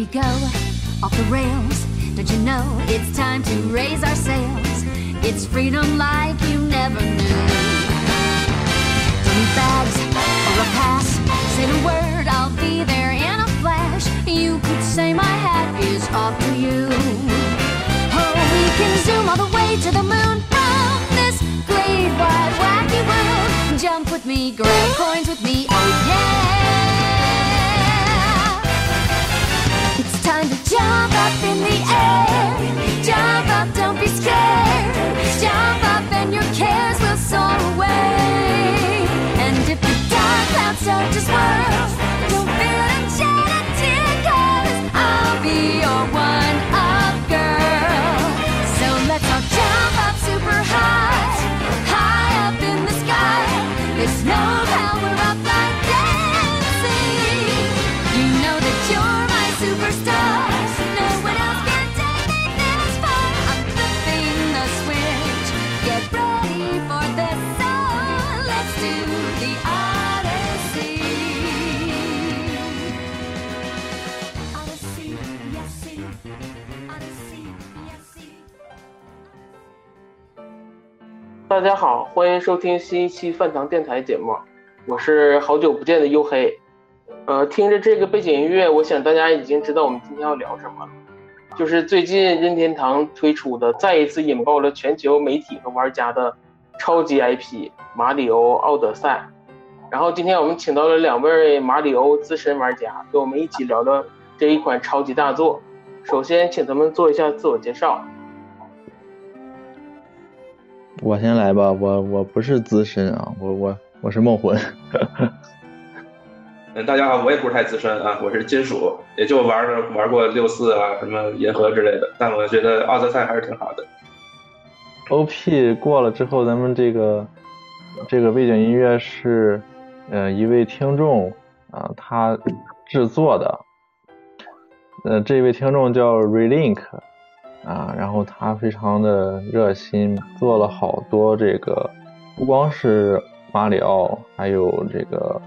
we go off the rails. Don't you know it's time to raise our sails? It's freedom like you never knew. Don't need bags or a pass. Say the word, I'll be there in a flash. You could say my hat is off to you. Oh, we can zoom all the way to the moon from this great wide wacky world. Jump with me, grab coins with me, oh yeah. Up in the air. Jump up, don't be scared. Jump up and your cares will soar away. And if the dark clouds start to swirl, 大家好，欢迎收听新一期饭堂电台节目，我是好久不见的黝黑。呃，听着这个背景音乐，我想大家已经知道我们今天要聊什么了，就是最近任天堂推出的，再一次引爆了全球媒体和玩家的超级 IP《马里奥奥德赛》。然后今天我们请到了两位马里奥资深玩家，跟我们一起聊聊这一款超级大作。首先，请他们做一下自我介绍。我先来吧，我我不是资深啊，我我我是梦魂。嗯，大家好，我也不是太资深啊，我是金属，也就玩了玩过六四啊，什么银河之类的，但我觉得奥德赛还是挺好的。OP 过了之后，咱们这个这个背景音乐是呃一位听众啊他制作的，呃这位听众叫 Relink 啊，然后他非常的热心，做了好多这个不光是马里奥，还有这个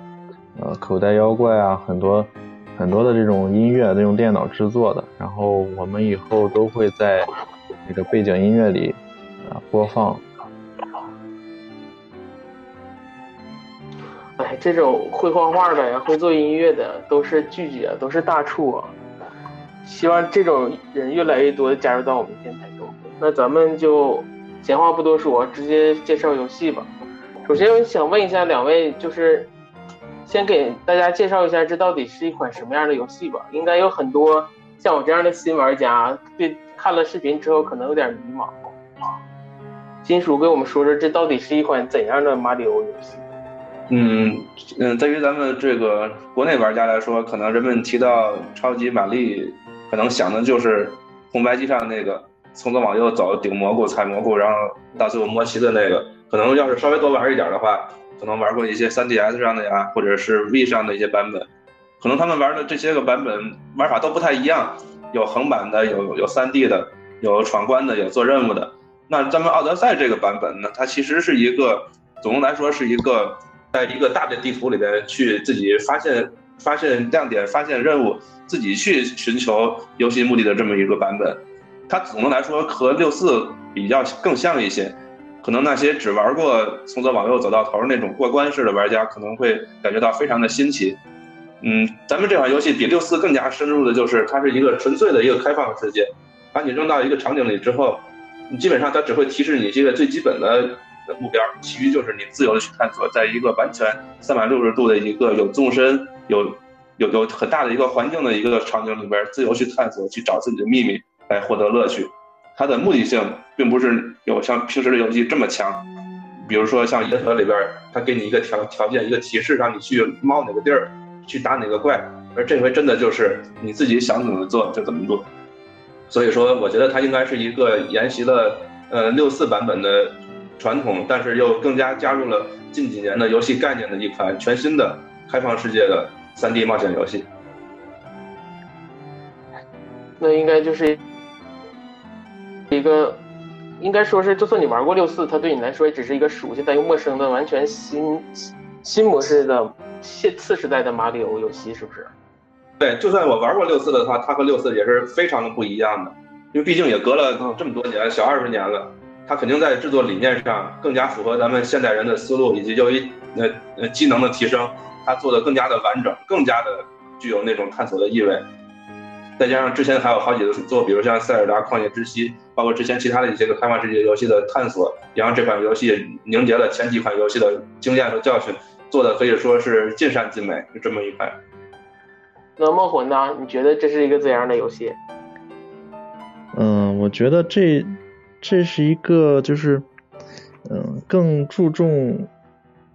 呃口袋妖怪啊，很多很多的这种音乐都用电脑制作的，然后我们以后都会在这个背景音乐里啊播放。哎，这种会画画的，会做音乐的，都是巨姐，都是大触啊。希望这种人越来越多的加入到我们电台中。那咱们就闲话不多说，直接介绍游戏吧。首先，我想问一下两位，就是先给大家介绍一下，这到底是一款什么样的游戏吧？应该有很多像我这样的新玩家，对看了视频之后可能有点迷茫。金属给我们说说，这到底是一款怎样的马里奥游戏？嗯嗯，对于咱们这个国内玩家来说，可能人们提到超级玛丽，可能想的就是红白机上那个从左往右走，顶蘑菇、踩蘑菇，然后到最后摸旗的那个。可能要是稍微多玩一点的话，可能玩过一些 3DS 上的呀，或者是 V 上的一些版本。可能他们玩的这些个版本玩法都不太一样，有横版的，有有 3D 的，有闯关的，有做任务的。那咱们奥德赛这个版本呢，它其实是一个，总的来说是一个，在一个大的地图里边去自己发现发现亮点、发现任务，自己去寻求游戏目的的这么一个版本。它总的来说和六四比较更像一些，可能那些只玩过从左往右走到头那种过关式的玩家可能会感觉到非常的新奇。嗯，咱们这款游戏比六四更加深入的就是它是一个纯粹的一个开放世界，把你扔到一个场景里之后。你基本上它只会提示你一个最基本的目标，其余就是你自由的去探索，在一个完全三百六十度的一个有纵深、有有有很大的一个环境的一个场景里边，自由去探索，去找自己的秘密，来获得乐趣。它的目的性并不是有像平时的游戏这么强，比如说像银河里边，它给你一个条条件、一个提示，让你去猫哪个地儿，去打哪个怪，而这回真的就是你自己想怎么做就怎么做。所以说，我觉得它应该是一个沿袭了呃六四版本的传统，但是又更加加入了近几年的游戏概念的一款全新的开放世界的 3D 冒险游戏。那应该就是一个，应该说是，就算你玩过六四，它对你来说也只是一个熟悉但又陌生的、完全新新模式的现次时代的马里奥游戏，是不是？对，就算我玩过六四的话，它和六四也是非常的不一样的，因为毕竟也隔了这么多年，小二十年了，它肯定在制作理念上更加符合咱们现代人的思路，以及由于呃呃机能的提升，它做的更加的完整，更加的具有那种探索的意味。再加上之前还有好几个作，比如像《塞尔达旷野之息》，包括之前其他的一些个开放世界游戏的探索，也让这款游戏凝结了前几款游戏的经验和教训，做的可以说是尽善尽美，就这么一款。那梦魂呢？你觉得这是一个怎样的游戏？嗯，我觉得这这是一个就是嗯更注重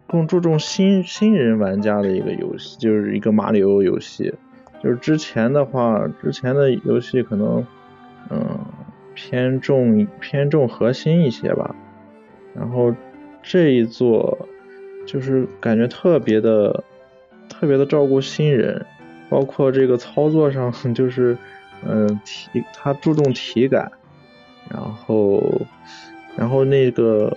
更注重新新人玩家的一个游戏，就是一个马里奥游戏。就是之前的话，之前的游戏可能嗯偏重偏重核心一些吧。然后这一座就是感觉特别的特别的照顾新人。包括这个操作上，就是嗯体，它注重体感，然后然后那个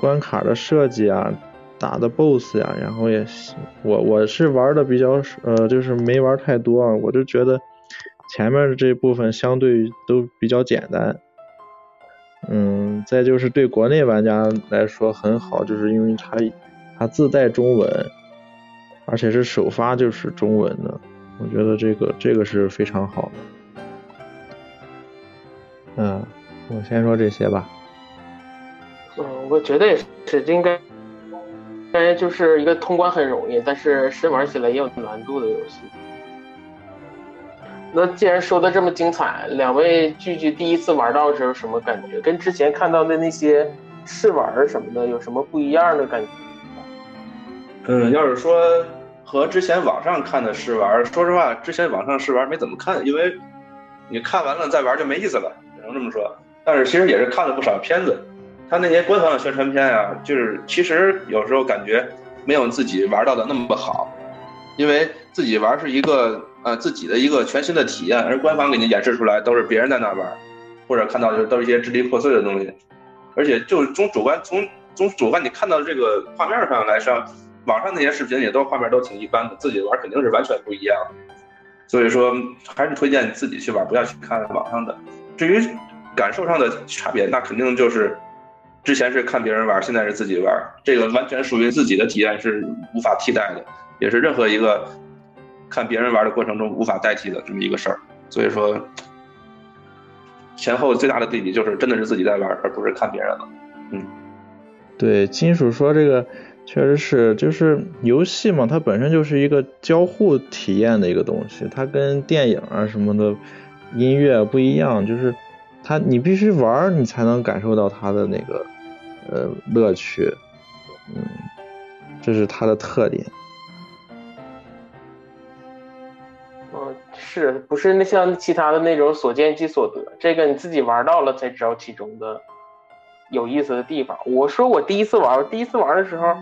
关卡的设计啊，打的 BOSS 呀，然后也我我是玩的比较呃，就是没玩太多，啊，我就觉得前面的这部分相对都比较简单，嗯，再就是对国内玩家来说很好，就是因为它它自带中文。而且是首发就是中文的，我觉得这个这个是非常好的。嗯，我先说这些吧。嗯，我觉得也是，应该，应该就是一个通关很容易，但是深玩起来也有难度的游戏。那既然说的这么精彩，两位聚聚第一次玩到的时候什么感觉？跟之前看到的那些试玩什么的有什么不一样的感觉？嗯，要是说。和之前网上看的试玩，说实话，之前网上试玩没怎么看，因为你看完了再玩就没意思了，只能这么说。但是其实也是看了不少片子，他那些官方的宣传片啊，就是其实有时候感觉没有自己玩到的那么好，因为自己玩是一个呃自己的一个全新的体验，而官方给你演示出来都是别人在那玩，或者看到的都是一些支离破碎的东西，而且就从主观从从主观你看到的这个画面上来说。网上那些视频也都画面都挺一般的，自己玩肯定是完全不一样，所以说还是推荐你自己去玩，不要去看网上的。至于感受上的差别，那肯定就是之前是看别人玩，现在是自己玩，这个完全属于自己的体验是无法替代的，也是任何一个看别人玩的过程中无法代替的这么一个事儿。所以说前后最大的对比就是真的是自己在玩，而不是看别人了。嗯，对，金属说这个。确实是，就是游戏嘛，它本身就是一个交互体验的一个东西，它跟电影啊什么的音乐不一样，就是它你必须玩你才能感受到它的那个呃乐趣，嗯，这是它的特点。嗯，是不是那像其他的那种所见即所得？这个你自己玩到了才知道其中的。有意思的地方，我说我第一次玩，第一次玩的时候，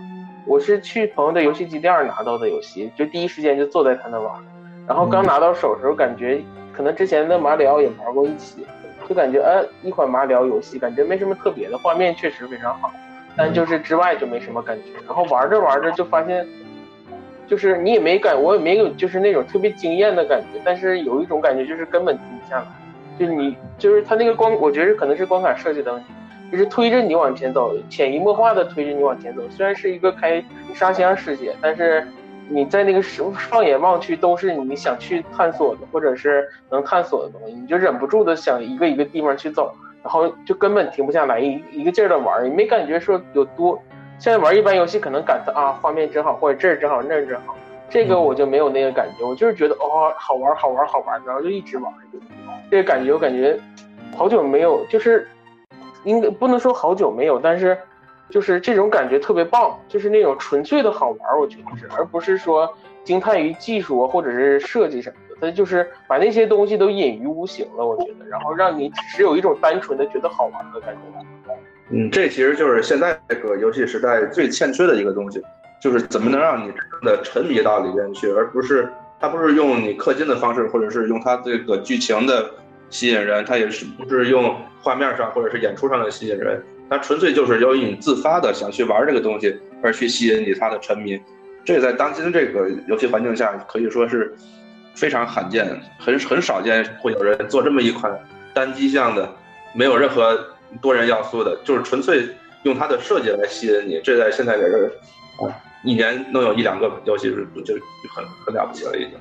我是去朋友的游戏机店拿到的游戏，就第一时间就坐在他那玩，然后刚拿到手的时候，感觉可能之前的马里奥也玩过一起，就感觉呃一款马里奥游戏，感觉没什么特别的，画面确实非常好，但就是之外就没什么感觉，然后玩着玩着就发现，就是你也没感，我也没有就是那种特别惊艳的感觉，但是有一种感觉就是根本停不下来，就你就是他那个光，我觉得可能是关卡设计的问题。就是推着你往前走，潜移默化的推着你往前走。虽然是一个开沙箱世界，但是你在那个时放眼望去都是你想去探索的，或者是能探索的东西，你就忍不住的想一个一个地方去走，然后就根本停不下来，一一个劲儿的玩，也没感觉说有多。现在玩一般游戏可能感叹啊，画面真好，或者这儿真好，那儿真好。这个我就没有那个感觉，我就是觉得哦，好玩，好玩，好玩，然后就一直玩。这个感觉我感觉好久没有，就是。应该不能说好久没有，但是就是这种感觉特别棒，就是那种纯粹的好玩，我觉得是，而不是说惊叹于技术或者是设计什么的，它就是把那些东西都隐于无形了，我觉得，然后让你只是有一种单纯的觉得好玩的感觉。嗯，这其实就是现在这个游戏时代最欠缺的一个东西，就是怎么能让你真的沉迷到里面去，而不是它不是用你氪金的方式，或者是用它这个剧情的。吸引人，它也是不是用画面上或者是演出上的吸引人，它纯粹就是由于你自发的想去玩这个东西而去吸引你，它的沉迷。这在当今这个游戏环境下可以说是非常罕见，很很少见会有人做这么一款单机向的，没有任何多人要素的，就是纯粹用它的设计来吸引你。这在现在也是，啊，一年能有一两个游戏是就就很很了不起了已经。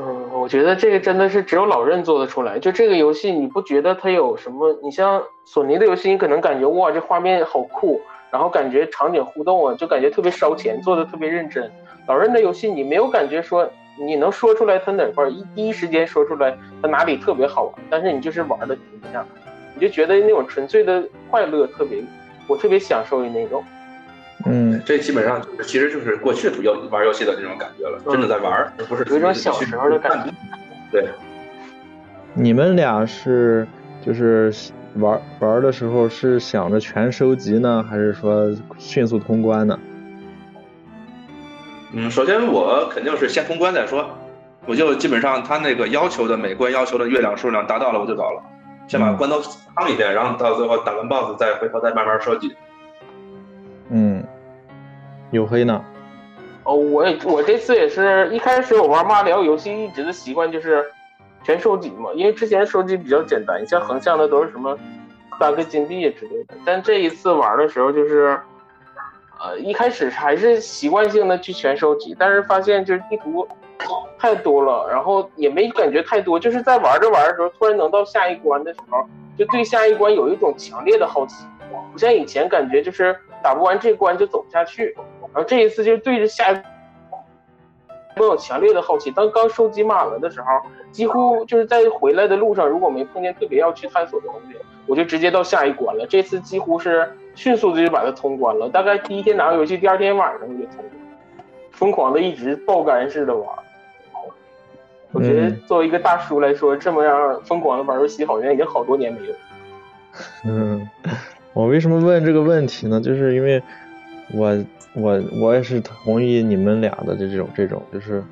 嗯，我觉得这个真的是只有老任做得出来。就这个游戏，你不觉得它有什么？你像索尼的游戏，你可能感觉哇，这画面好酷，然后感觉场景互动啊，就感觉特别烧钱，做的特别认真。老任的游戏，你没有感觉说你能说出来它哪块一第一时间说出来它哪里特别好玩，但是你就是玩的停不下来，你就觉得那种纯粹的快乐特别，我特别享受于那种。嗯，这基本上就是其实就是过去游玩游戏的那种感觉了，真的在玩，而不是有一种小时候的感觉。对，你们俩是就是玩玩的时候是想着全收集呢，还是说迅速通关呢？嗯，首先我肯定是先通关再说，我就基本上他那个要求的每关要求的月亮数量达到了我就走了，先把关都趟一遍，然后到最后打完 BOSS 再回头再慢慢收集。嗯，黝黑呢？哦，我也我这次也是一开始我玩马里奥游戏一直的习惯就是全收集嘛，因为之前收集比较简单，你像横向的都是什么三个金币之类的，但这一次玩的时候就是，呃，一开始还是习惯性的去全收集，但是发现就是地图太多了，然后也没感觉太多，就是在玩着玩的时候，突然能到下一关的时候，就对下一关有一种强烈的好奇，不像以前感觉就是打不完这关就走不下去。然后这一次就对着下一关有强烈的好奇。当刚收集满了的时候，几乎就是在回来的路上，如果没碰见特别要去探索的东西，我就直接到下一关了。这次几乎是迅速的就把它通关了，大概第一天拿到游戏，第二天晚上我就通关，疯狂的一直爆肝似的玩。我觉得作为一个大叔来说，这么样疯狂的玩游戏，好像已经好多年没有。嗯，我为什么问这个问题呢？就是因为我我我也是同意你们俩的这种这种，就是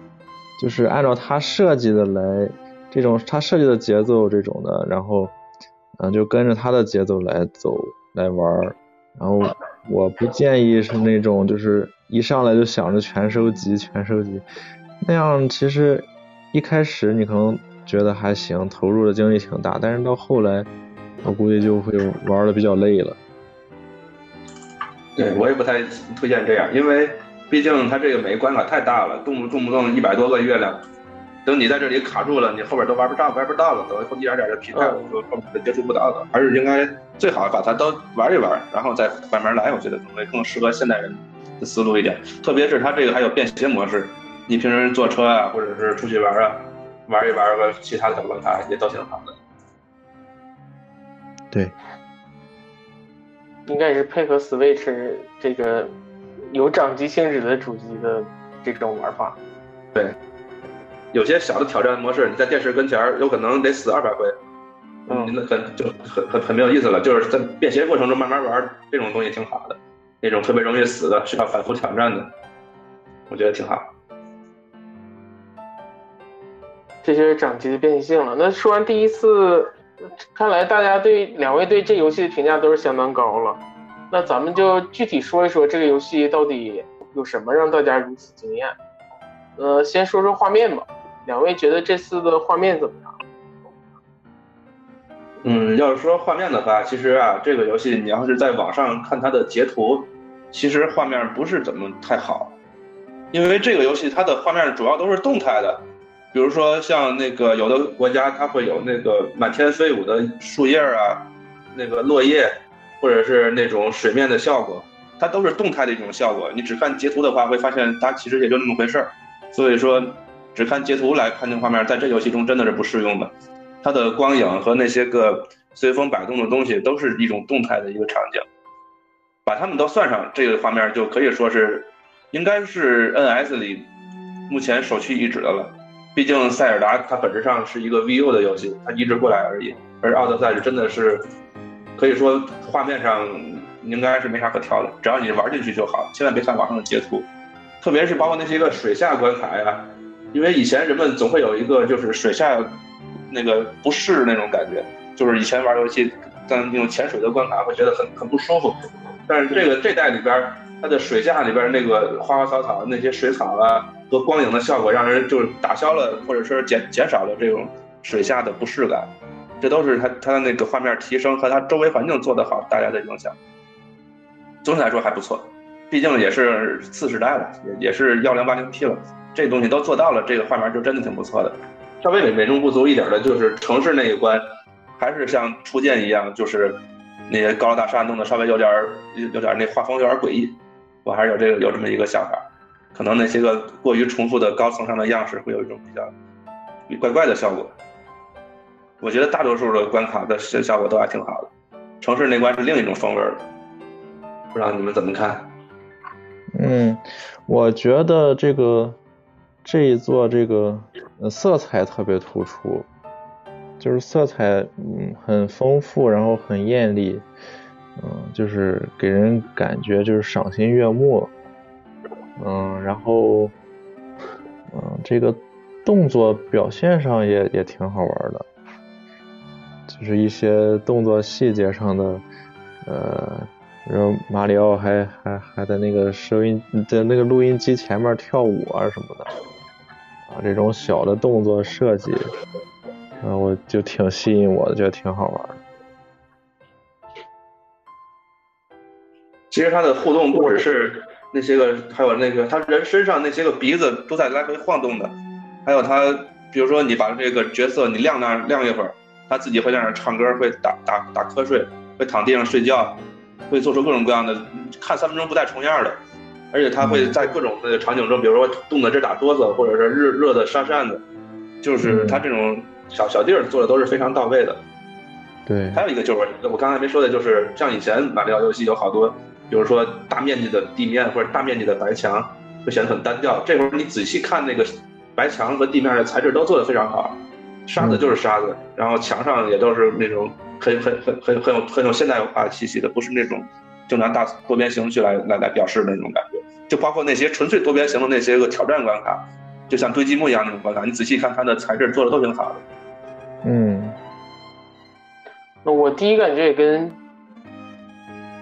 就是按照他设计的来，这种他设计的节奏这种的，然后嗯就跟着他的节奏来走来玩儿，然后我不建议是那种就是一上来就想着全收集全收集，那样其实一开始你可能觉得还行，投入的精力挺大，但是到后来我估计就会玩的比较累了。对我也不太推荐这样，因为毕竟它这个每个关卡太大了，动不动不动一百多个月亮，等你在这里卡住了，你后边都玩不上，玩不到了，等后一点点的疲态，就后面接触不到的。还是应该最好把它都玩一玩，然后再慢慢来，我觉得可能会更适合现代人的思路一点。特别是它这个还有便携模式，你平时坐车啊，或者是出去玩啊，玩一玩个其他的小关卡也都挺好的。对，应该也是配合 Switch 这个有掌机性质的主机的这种玩法。对，有些小的挑战模式，你在电视跟前儿有可能得死二百回，嗯那很就很很很没有意思了。就是在便携过程中慢慢玩，这种东西挺好的。那种特别容易死的，需要反复挑战的，我觉得挺好。这就是掌机的变性了。那说完第一次，看来大家对两位对这游戏的评价都是相当高了。那咱们就具体说一说这个游戏到底有什么让大家如此惊艳。呃，先说说画面吧，两位觉得这次的画面怎么样？嗯，要是说画面的话，其实啊，这个游戏你要是在网上看它的截图，其实画面不是怎么太好，因为这个游戏它的画面主要都是动态的，比如说像那个有的国家它会有那个满天飞舞的树叶啊，那个落叶，或者是那种水面的效果，它都是动态的一种效果。你只看截图的话，会发现它其实也就那么回事儿。所以说，只看截图来判定画面，在这游戏中真的是不适用的。它的光影和那些个随风摆动的东西都是一种动态的一个场景，把它们都算上，这个画面就可以说是，应该是 NS 里目前首屈一指的了。毕竟塞尔达它本质上是一个 VU 的游戏，它移植过来而已，而奥德赛是真的是，可以说画面上应该是没啥可挑的，只要你玩进去就好，千万别看网上的截图，特别是包括那些个水下关卡呀，因为以前人们总会有一个就是水下。那个不适那种感觉，就是以前玩游戏，像那种潜水的关卡会觉得很很不舒服。但是这个这代里边，它的水下里边那个花花草草那些水草啊，和光影的效果，让人就是打消了或者说减减少了这种水下的不适感。这都是它它的那个画面提升和它周围环境做得好带来的影响。总体来说还不错，毕竟也是次时代了，也也是幺零八零 P 了，这东西都做到了，这个画面就真的挺不错的。稍微美美中不足一点的就是城市那一关，还是像初见一样，就是那些高楼大厦弄得稍微有点有点那画风有点诡异。我还是有这个有这么一个想法，可能那些个过于重复的高层上的样式会有一种比较怪怪的效果。我觉得大多数的关卡的效果都还挺好的，城市内关是另一种风味儿，不知道你们怎么看？嗯，我觉得这个这一座这个色彩特别突出，就是色彩嗯很丰富，然后很艳丽。嗯，就是给人感觉就是赏心悦目，嗯，然后，嗯，这个动作表现上也也挺好玩的，就是一些动作细节上的，呃，然后马里奥还还还在那个收音在那个录音机前面跳舞啊什么的，啊，这种小的动作设计，啊，我就挺吸引我的，觉得挺好玩的。其实他的互动不只是那些个，还有那个他人身上那些个鼻子都在来回晃动的，还有他，比如说你把这个角色你晾那晾一会儿，他自己会在那唱歌，会打打打瞌睡，会躺地上睡觉，会做出各种各样的看三分钟不带重样的，而且他会在各种的场景中，比如说冻得直打哆嗦，或者是热热的扇扇子，就是他这种小小地儿做的都是非常到位的。对，还有一个就是我刚才没说的，就是像以前马里奥游戏有好多。比如说大面积的地面或者大面积的白墙，会显得很单调。这会儿你仔细看那个白墙和地面的材质都做得非常好，沙子就是沙子，然后墙上也都是那种很很很很很有很有现代化气息的，不是那种就拿大多边形去来来来表示的那种感觉。就包括那些纯粹多边形的那些个挑战关卡，就像堆积木一样那种关卡，你仔细看它的材质做的都挺好的。嗯，那我第一感觉也跟。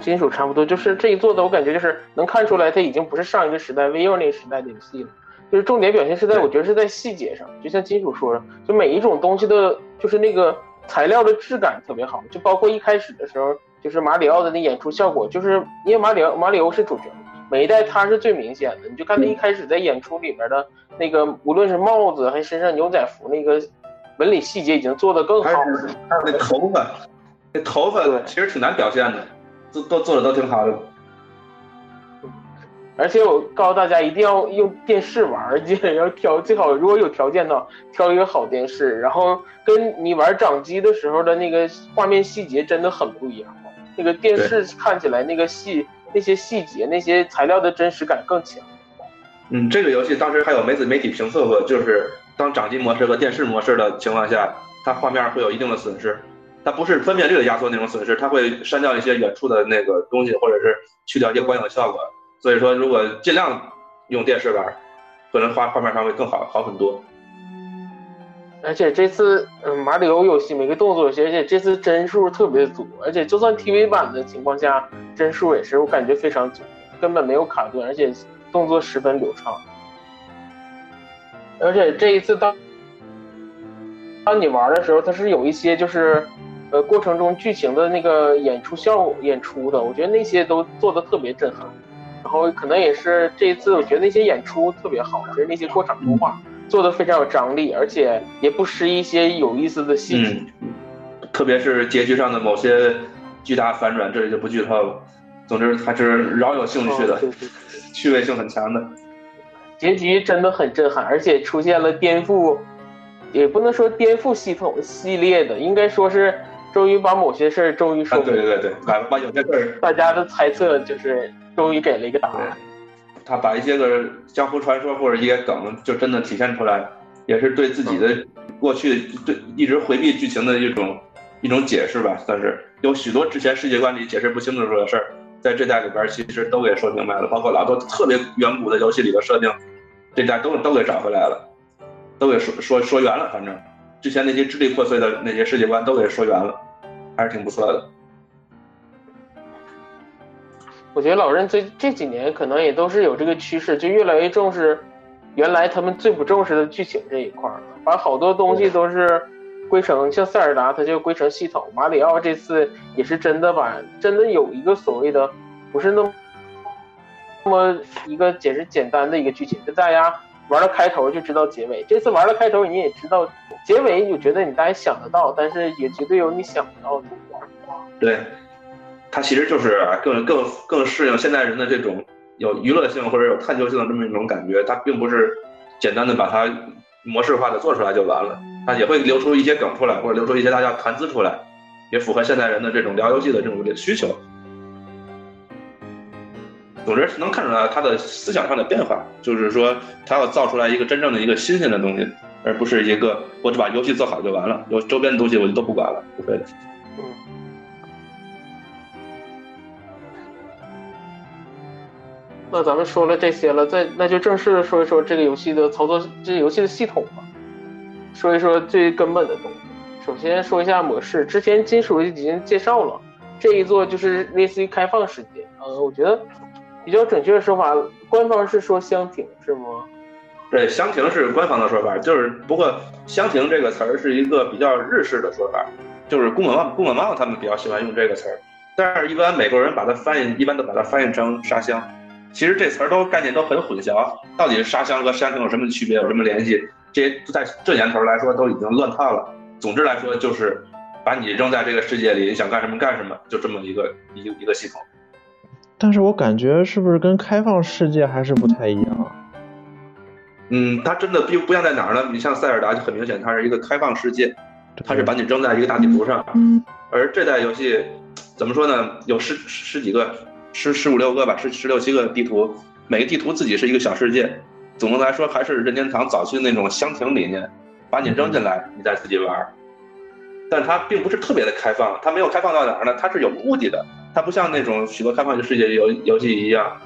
金属差不多，就是这一做的，我感觉就是能看出来，它已经不是上一个时代 vivo 那个时代的游戏了。就是重点表现是在，我觉得是在细节上，就像金属说的，就每一种东西的，就是那个材料的质感特别好。就包括一开始的时候，就是马里奥的那演出效果，就是因为马里奥马里奥是主角，每一代他是最明显的。你就看他一开始在演出里边的那个，无论是帽子还是身上牛仔服那个纹理细节，已经做得更好。还有那头发，那头发其实挺难表现的。都都做的都挺好的，而且我告诉大家，一定要用电视玩，而且要挑最好，如果有条件的，挑一个好电视，然后跟你玩掌机的时候的那个画面细节真的很不一样。那个电视看起来那个细那些细节那些材料的真实感更强。嗯，这个游戏当时还有媒体媒体评测过，就是当掌机模式和电视模式的情况下，它画面会有一定的损失。它不是分辨率的压缩那种损失，它会删掉一些远处的那个东西，或者是去掉一些光影效果。所以说，如果尽量用电视玩，可能画画面上会更好好很多。而且这次，嗯，马里奥游戏每个动作，而且这次帧数特别足，而且就算 TV 版的情况下，帧数也是我感觉非常足，根本没有卡顿，而且动作十分流畅。而且这一次当当你玩的时候，它是有一些就是。呃，过程中剧情的那个演出效果演出的，我觉得那些都做的特别震撼。然后可能也是这一次，我觉得那些演出特别好，就是那些过场动画做的非常有张力，而且也不失一些有意思的细节。特别是结局上的某些巨大反转，这里就不剧透了。总之还是饶有兴趣的，趣味性很强的。结局真的很震撼，而且出现了颠覆，也不能说颠覆系统系列的，应该说是。终于把某些事儿终于说对对对对，把把有些事儿，大家的猜测就是终于给了一个答案。他把一些个江湖传说或者一些梗，就真的体现出来，也是对自己的过去对一直回避剧情的一种一种解释吧，算是有许多之前世界观里解释不清楚的事儿，在这代里边其实都给说明白了，包括老多特别远古的游戏里的设定，这代都都给找回来了，都给说说说圆了，反正。之前那些支离破碎的那些世界观都给说圆了，还是挺不错的。我觉得老任这这几年可能也都是有这个趋势，就越来越重视原来他们最不重视的剧情这一块儿，把好多东西都是归成像塞尔达，它就归成系统。马里奥这次也是真的把真的有一个所谓的不是那么那么一个简直简单的一个剧情，就大家玩了开头就知道结尾。这次玩了开头你也知道结尾，你觉得你大概想得到，但是也绝对有你想不到的。对，它其实就是更更更适应现代人的这种有娱乐性或者有探究性的这么一种感觉。它并不是简单的把它模式化的做出来就完了，它也会留出一些梗出来，或者留出一些大家谈资出来，也符合现代人的这种聊游戏的这种需求。总之能看出来他的思想上的变化，就是说他要造出来一个真正的一个新鲜的东西，而不是一个我只把游戏做好就完了，有周边的东西我就都不管了，不会的。嗯。那咱们说了这些了，再那就正式的说一说这个游戏的操作，这个游戏的系统吧。说一说最根本的东西。首先说一下模式，之前金属已经介绍了，这一座就是类似于开放世界。呃，我觉得比较准确的说法，官方是说箱庭是吗？对，箱庭是官方的说法，就是不过箱庭这个词儿是一个比较日式的说法，就是宫本茂宫本茂他们比较喜欢用这个词儿，但是一般美国人把它翻译，一般都把它翻译成沙箱。其实这词儿都概念都很混淆，到底是沙箱和箱庭有什么区别，有什么联系？这些在这年头来说都已经乱套了。总之来说，就是把你扔在这个世界里，你想干什么干什么，就这么一个一个一个系统。但是我感觉是不是跟开放世界还是不太一样？嗯，它真的不不一样在哪儿呢？你像塞尔达就很明显，它是一个开放世界，它是把你扔在一个大地图上。而这代游戏怎么说呢？有十十几个。十十五六个吧，十十六七个地图，每个地图自己是一个小世界。总的来说，还是任天堂早期的那种箱庭理念，把你扔进来，你再自己玩。但它并不是特别的开放，它没有开放到哪儿呢？它是有目的的。它不像那种许多开放的世界游游戏一样，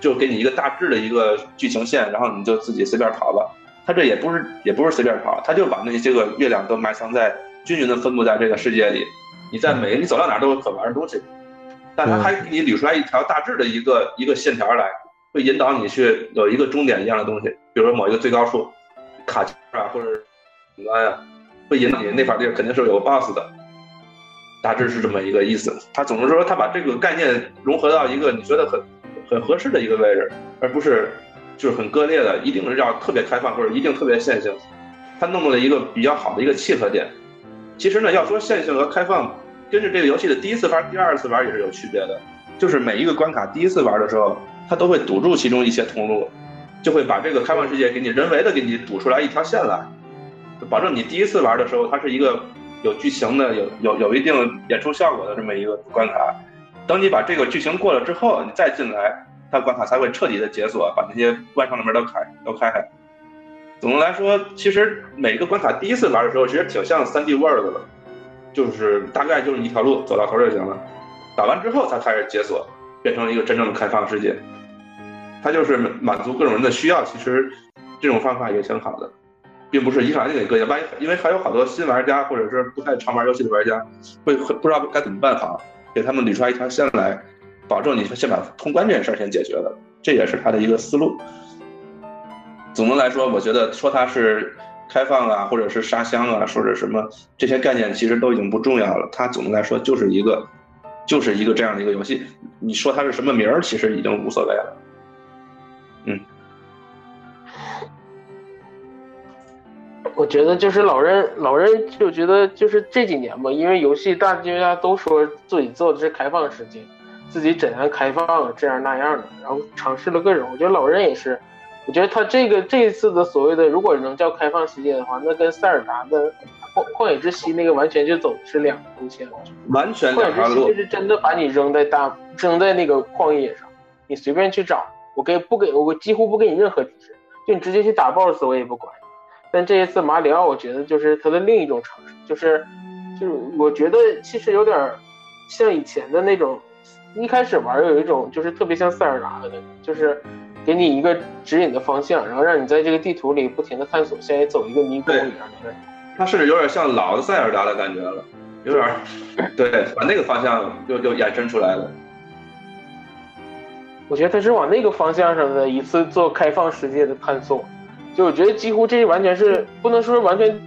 就给你一个大致的一个剧情线，然后你就自己随便跑吧。它这也不是也不是随便跑，它就把那些个月亮都埋藏在均匀的分布在这个世界里。你在每你走到哪儿都有可玩的东西。但它还给你捋出来一条大致的一个一个线条来，会引导你去有一个终点一样的东西，比如说某一个最高处，卡啊或者顶端呀，会引导你那块地儿肯定是有 BOSS 的，大致是这么一个意思。它总是说它把这个概念融合到一个你觉得很很合适的一个位置，而不是就是很割裂的，一定是要特别开放或者一定特别线性。它弄到了一个比较好的一个契合点。其实呢，要说线性和开放。跟着这个游戏的第一次玩、第二次玩也是有区别的，就是每一个关卡第一次玩的时候，它都会堵住其中一些通路，就会把这个开放世界给你人为的给你堵出来一条线来，保证你第一次玩的时候，它是一个有剧情的、有有有一定演出效果的这么一个关卡。等你把这个剧情过了之后，你再进来，它关卡才会彻底的解锁，把那些关上的门都开都开开。总的来说，其实每个关卡第一次玩的时候，其实挺像三 D World 的。就是大概就是一条路走到头就行了，打完之后才开始解锁，变成一个真正的开放世界。它就是满足各种人的需要，其实这种方法也挺好的，并不是一上来就给割万一因为还有好多新玩家或者是不太常玩游戏的玩家，会不知道该怎么办好，给他们捋出来一条线来，保证你先把通关这件事儿先解决了，这也是他的一个思路。总的来说，我觉得说它是。开放啊，或者是沙箱啊，或者什么这些概念其实都已经不重要了。它总的来说就是一个，就是一个这样的一个游戏。你说它是什么名儿，其实已经无所谓了。嗯，我觉得就是老任，老任就觉得就是这几年吧，因为游戏大家都说自己做的是开放世界，自己怎样开放这样那样的，然后尝试了各种。我觉得老任也是。我觉得他这个这一次的所谓的，如果能叫开放世界的话，那跟塞尔达的旷旷野之息那个完全就走的是两个路线。完全旷野之息。就是真的把你扔在大扔在那个旷野上，你随便去找，我给不给我几乎不给你任何提示，就你直接去打 BOSS 我也不管。但这一次马里奥，我觉得就是他的另一种尝试，就是就是我觉得其实有点像以前的那种，一开始玩有一种就是特别像塞尔达的那种，就是。给你一个指引的方向，然后让你在这个地图里不停的探索，像走一个迷宫一样的。它甚至有点像老的塞尔达的感觉了，有点，对，把那个方向又又延伸出来了。我觉得他是往那个方向上的一次做开放世界的探索，就我觉得几乎这完全是不能说是完全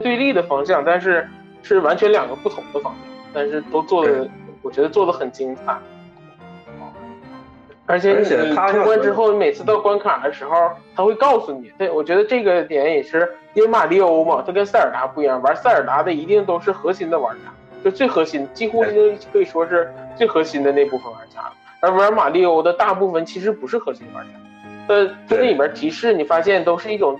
对立的方向，但是是完全两个不同的方向，但是都做的，我觉得做的很精彩。而且你通关之后，你每次到关卡的时候，他会告诉你。对，我觉得这个点也是因为马里欧嘛，它跟塞尔达不一样，玩塞尔达的一定都是核心的玩家，就最核心，几乎就可以说是最核心的那部分玩家。而玩马里欧的大部分其实不是核心玩家，呃，它这里面提示你发现都是一种，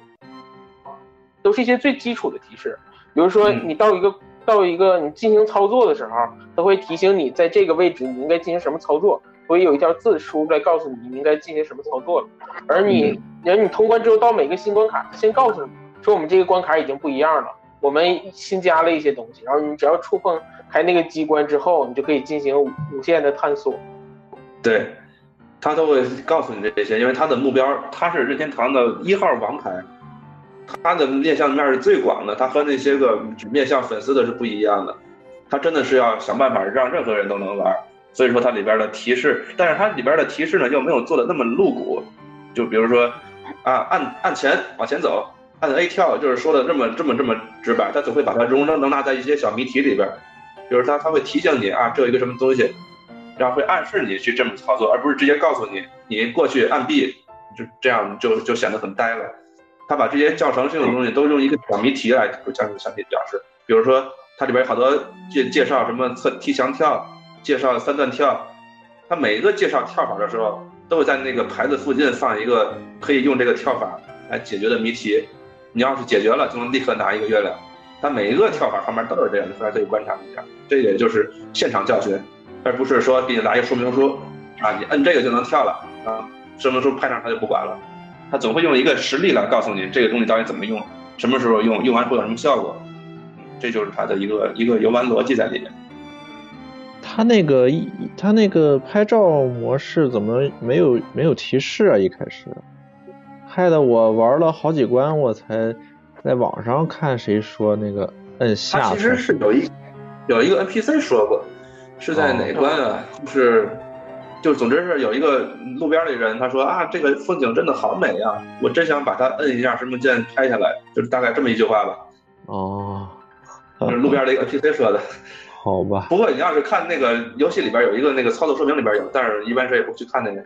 都是一些最基础的提示，比如说嗯。你到一个到一个你进行操作的时候，它会提醒你在这个位置你应该进行什么操作，会有一条字出来告诉你你应该进行什么操作了。而你，然后你通关之后到每个新关卡，它先告诉你说我们这个关卡已经不一样了，我们新加了一些东西，然后你只要触碰开那个机关之后，你就可以进行无无限的探索。对，他都会告诉你这些，因为他的目标，他是任天堂的一号王牌，他的面向面是最广的，他和那些个面向粉丝的是不一样的，他真的是要想办法让任何人都能玩，所以说它里边的提示，但是它里边的提示呢又没有做的那么露骨，就比如说啊按按前往前走，按 A 跳，就是说的这么这么这么直白，他总会把它容能纳在一些小谜题里边，比如他他会提醒你啊这有一个什么东西。然后会暗示你去这么操作，而不是直接告诉你你过去按 B，就这样就就显得很呆了。他把这些教程性的东西都用一个小谜题来向向你表示，比如说它里边有好多介介绍什么侧踢墙跳，介绍三段跳，它每一个介绍跳法的时候，都会在那个牌子附近放一个可以用这个跳法来解决的谜题。你要是解决了，就能立刻拿一个月亮。它每一个跳法旁边都是这样，你回来可以观察一下。这也就是现场教学。而不是说给你拿一个说明书啊，你摁这个就能跳了啊，说明书拍上他就不管了，他总会用一个实例来告诉你这个东西到底怎么用，什么时候用，用完会有什么效果，这就是他的一个一个游玩逻辑在里面。他那个一他那个拍照模式怎么没有没有提示啊？一开始，害得我玩了好几关，我才在网上看谁说那个摁下他其实是有一有一个 NPC 说过。是在哪关啊？就是，就总之是有一个路边的人，他说啊，这个风景真的好美啊，我真想把它摁一下什么键拍下来，就是大概这么一句话吧。哦，是路边的一个 NPC 说的。好吧。不过你要是看那个游戏里边有一个那个操作说明里边有，但是一般谁也不去看那个。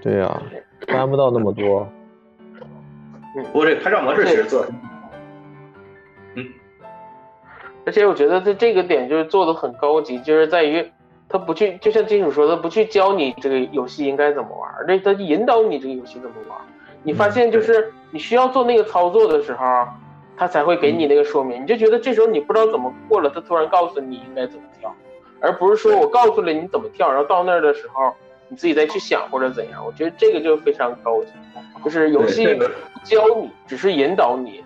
对呀、啊，翻不到那么多。不过这拍照模式其实做的，嗯。而且我觉得它这个点就是做的很高级，就是在于他不去，就像金主说的，不去教你这个游戏应该怎么玩，这他引导你这个游戏怎么玩。你发现就是你需要做那个操作的时候，他才会给你那个说明，你就觉得这时候你不知道怎么过了，他突然告诉你应该怎么跳，而不是说我告诉了你怎么跳，然后到那儿的时候你自己再去想或者怎样。我觉得这个就非常高级，就是游戏不教你，只是引导你。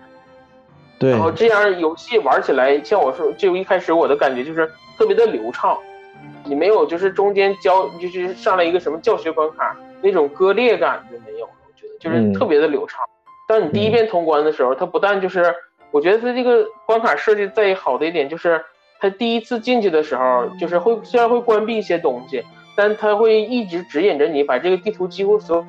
对，然后这样游戏玩起来，像我说，就一开始我的感觉就是特别的流畅，你没有就是中间教就是上来一个什么教学关卡那种割裂感就没有了，我觉得就是特别的流畅。当你第一遍通关的时候，它不但就是，我觉得它这个关卡设计再好的一点就是，它第一次进去的时候，就是会虽然会关闭一些东西，但它会一直指引着你把这个地图几乎所有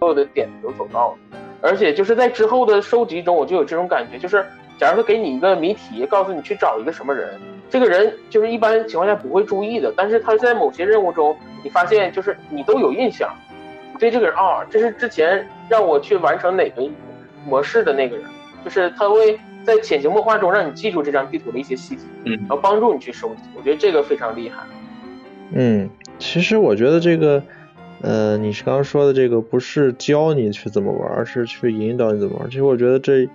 所有的点都走到了。而且就是在之后的收集中，我就有这种感觉，就是假如说给你一个谜题，告诉你去找一个什么人，这个人就是一般情况下不会注意的，但是他在某些任务中，你发现就是你都有印象，你对这个人啊，这是之前让我去完成哪个模式的那个人，就是他会在潜移默化中让你记住这张地图的一些细节，嗯，然后帮助你去收集，我觉得这个非常厉害。嗯，其实我觉得这个。呃，你是刚刚说的这个不是教你去怎么玩，而是去引导你怎么玩。其实我觉得这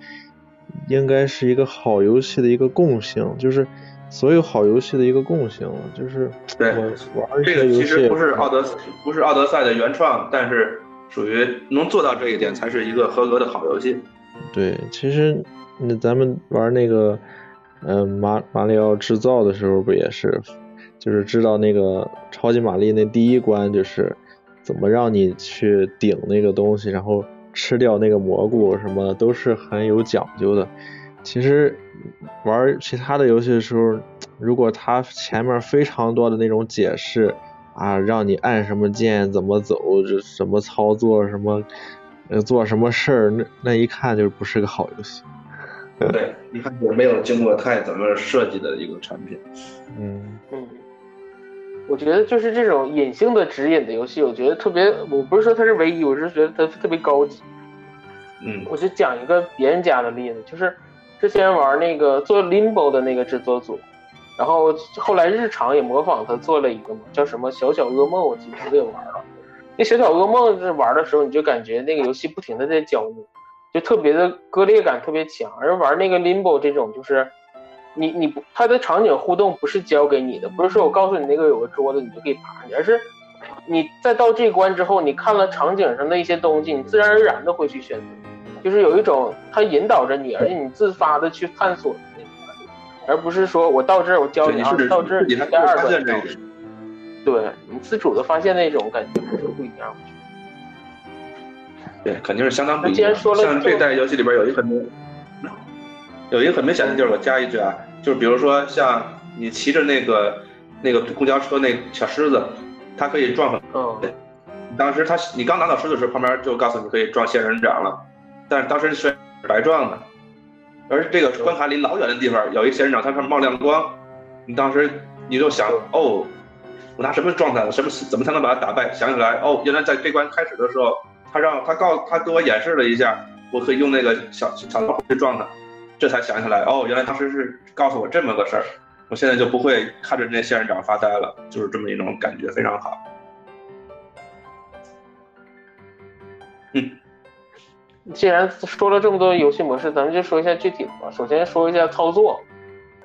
应该是一个好游戏的一个共性，就是所有好游戏的一个共性。就是对我玩这个其实不是奥德不是奥德赛的原创，但是属于能做到这一点才是一个合格的好游戏。对，其实那咱们玩那个嗯、呃、马马里奥制造的时候不也是，就是知道那个超级玛丽那第一关就是。怎么让你去顶那个东西，然后吃掉那个蘑菇什么的，都是很有讲究的。其实玩其他的游戏的时候，如果它前面非常多的那种解释啊，让你按什么键怎么走，这什么操作什么，呃做什么事儿，那那一看就不是个好游戏。对，一看就没有经过太怎么设计的一个产品。嗯嗯，我觉得就是这种隐性的指引的游戏，我觉得特别，我不是说它是唯一，我是觉得它特别高级。嗯我就讲一个别人家的例子，就是之前玩那个做 Limbo 的那个制作组，然后后来日常也模仿他做了一个嘛，叫什么小小噩梦，我记得我也玩了。那小小噩梦是玩的时候，你就感觉那个游戏不停的在教你，就特别的割裂感特别强。而玩那个 Limbo 这种，就是你你不它的场景互动不是教给你的，不是说我告诉你那个有个桌子你就可以爬上去，而是你在到这一关之后，你看了场景上的一些东西，你自然而然的会去选择。就是有一种它引导着你，而且你自发的去探索的那种感觉，而不是说我到这儿我教，你到这儿你还在二发现段这一点。对你自主的发现那种感觉是不一样。对，肯定是相当不一样。那既然说了这像这代游戏里边有一个很明，有一个很明显的地儿，我加一句啊，就是比如说像你骑着那个那个公交车那小狮子，它可以撞很。嗯，当时他你刚拿到狮子的时候，旁边就告诉你可以撞仙人掌了，但是当时是白撞的。而这个关卡离老远的地方有一仙人掌，它上面冒亮光，你当时你就想哦，我拿什么撞它？什么怎么才能把它打败？想起来哦，原来在这关开始的时候，他让他告他给我演示了一下，我可以用那个小小老虎去撞它，这才想起来哦，原来当时是告诉我这么个事儿，我现在就不会看着那仙人掌发呆了，就是这么一种感觉，非常好。嗯，既然说了这么多游戏模式，咱们就说一下具体的吧。首先说一下操作，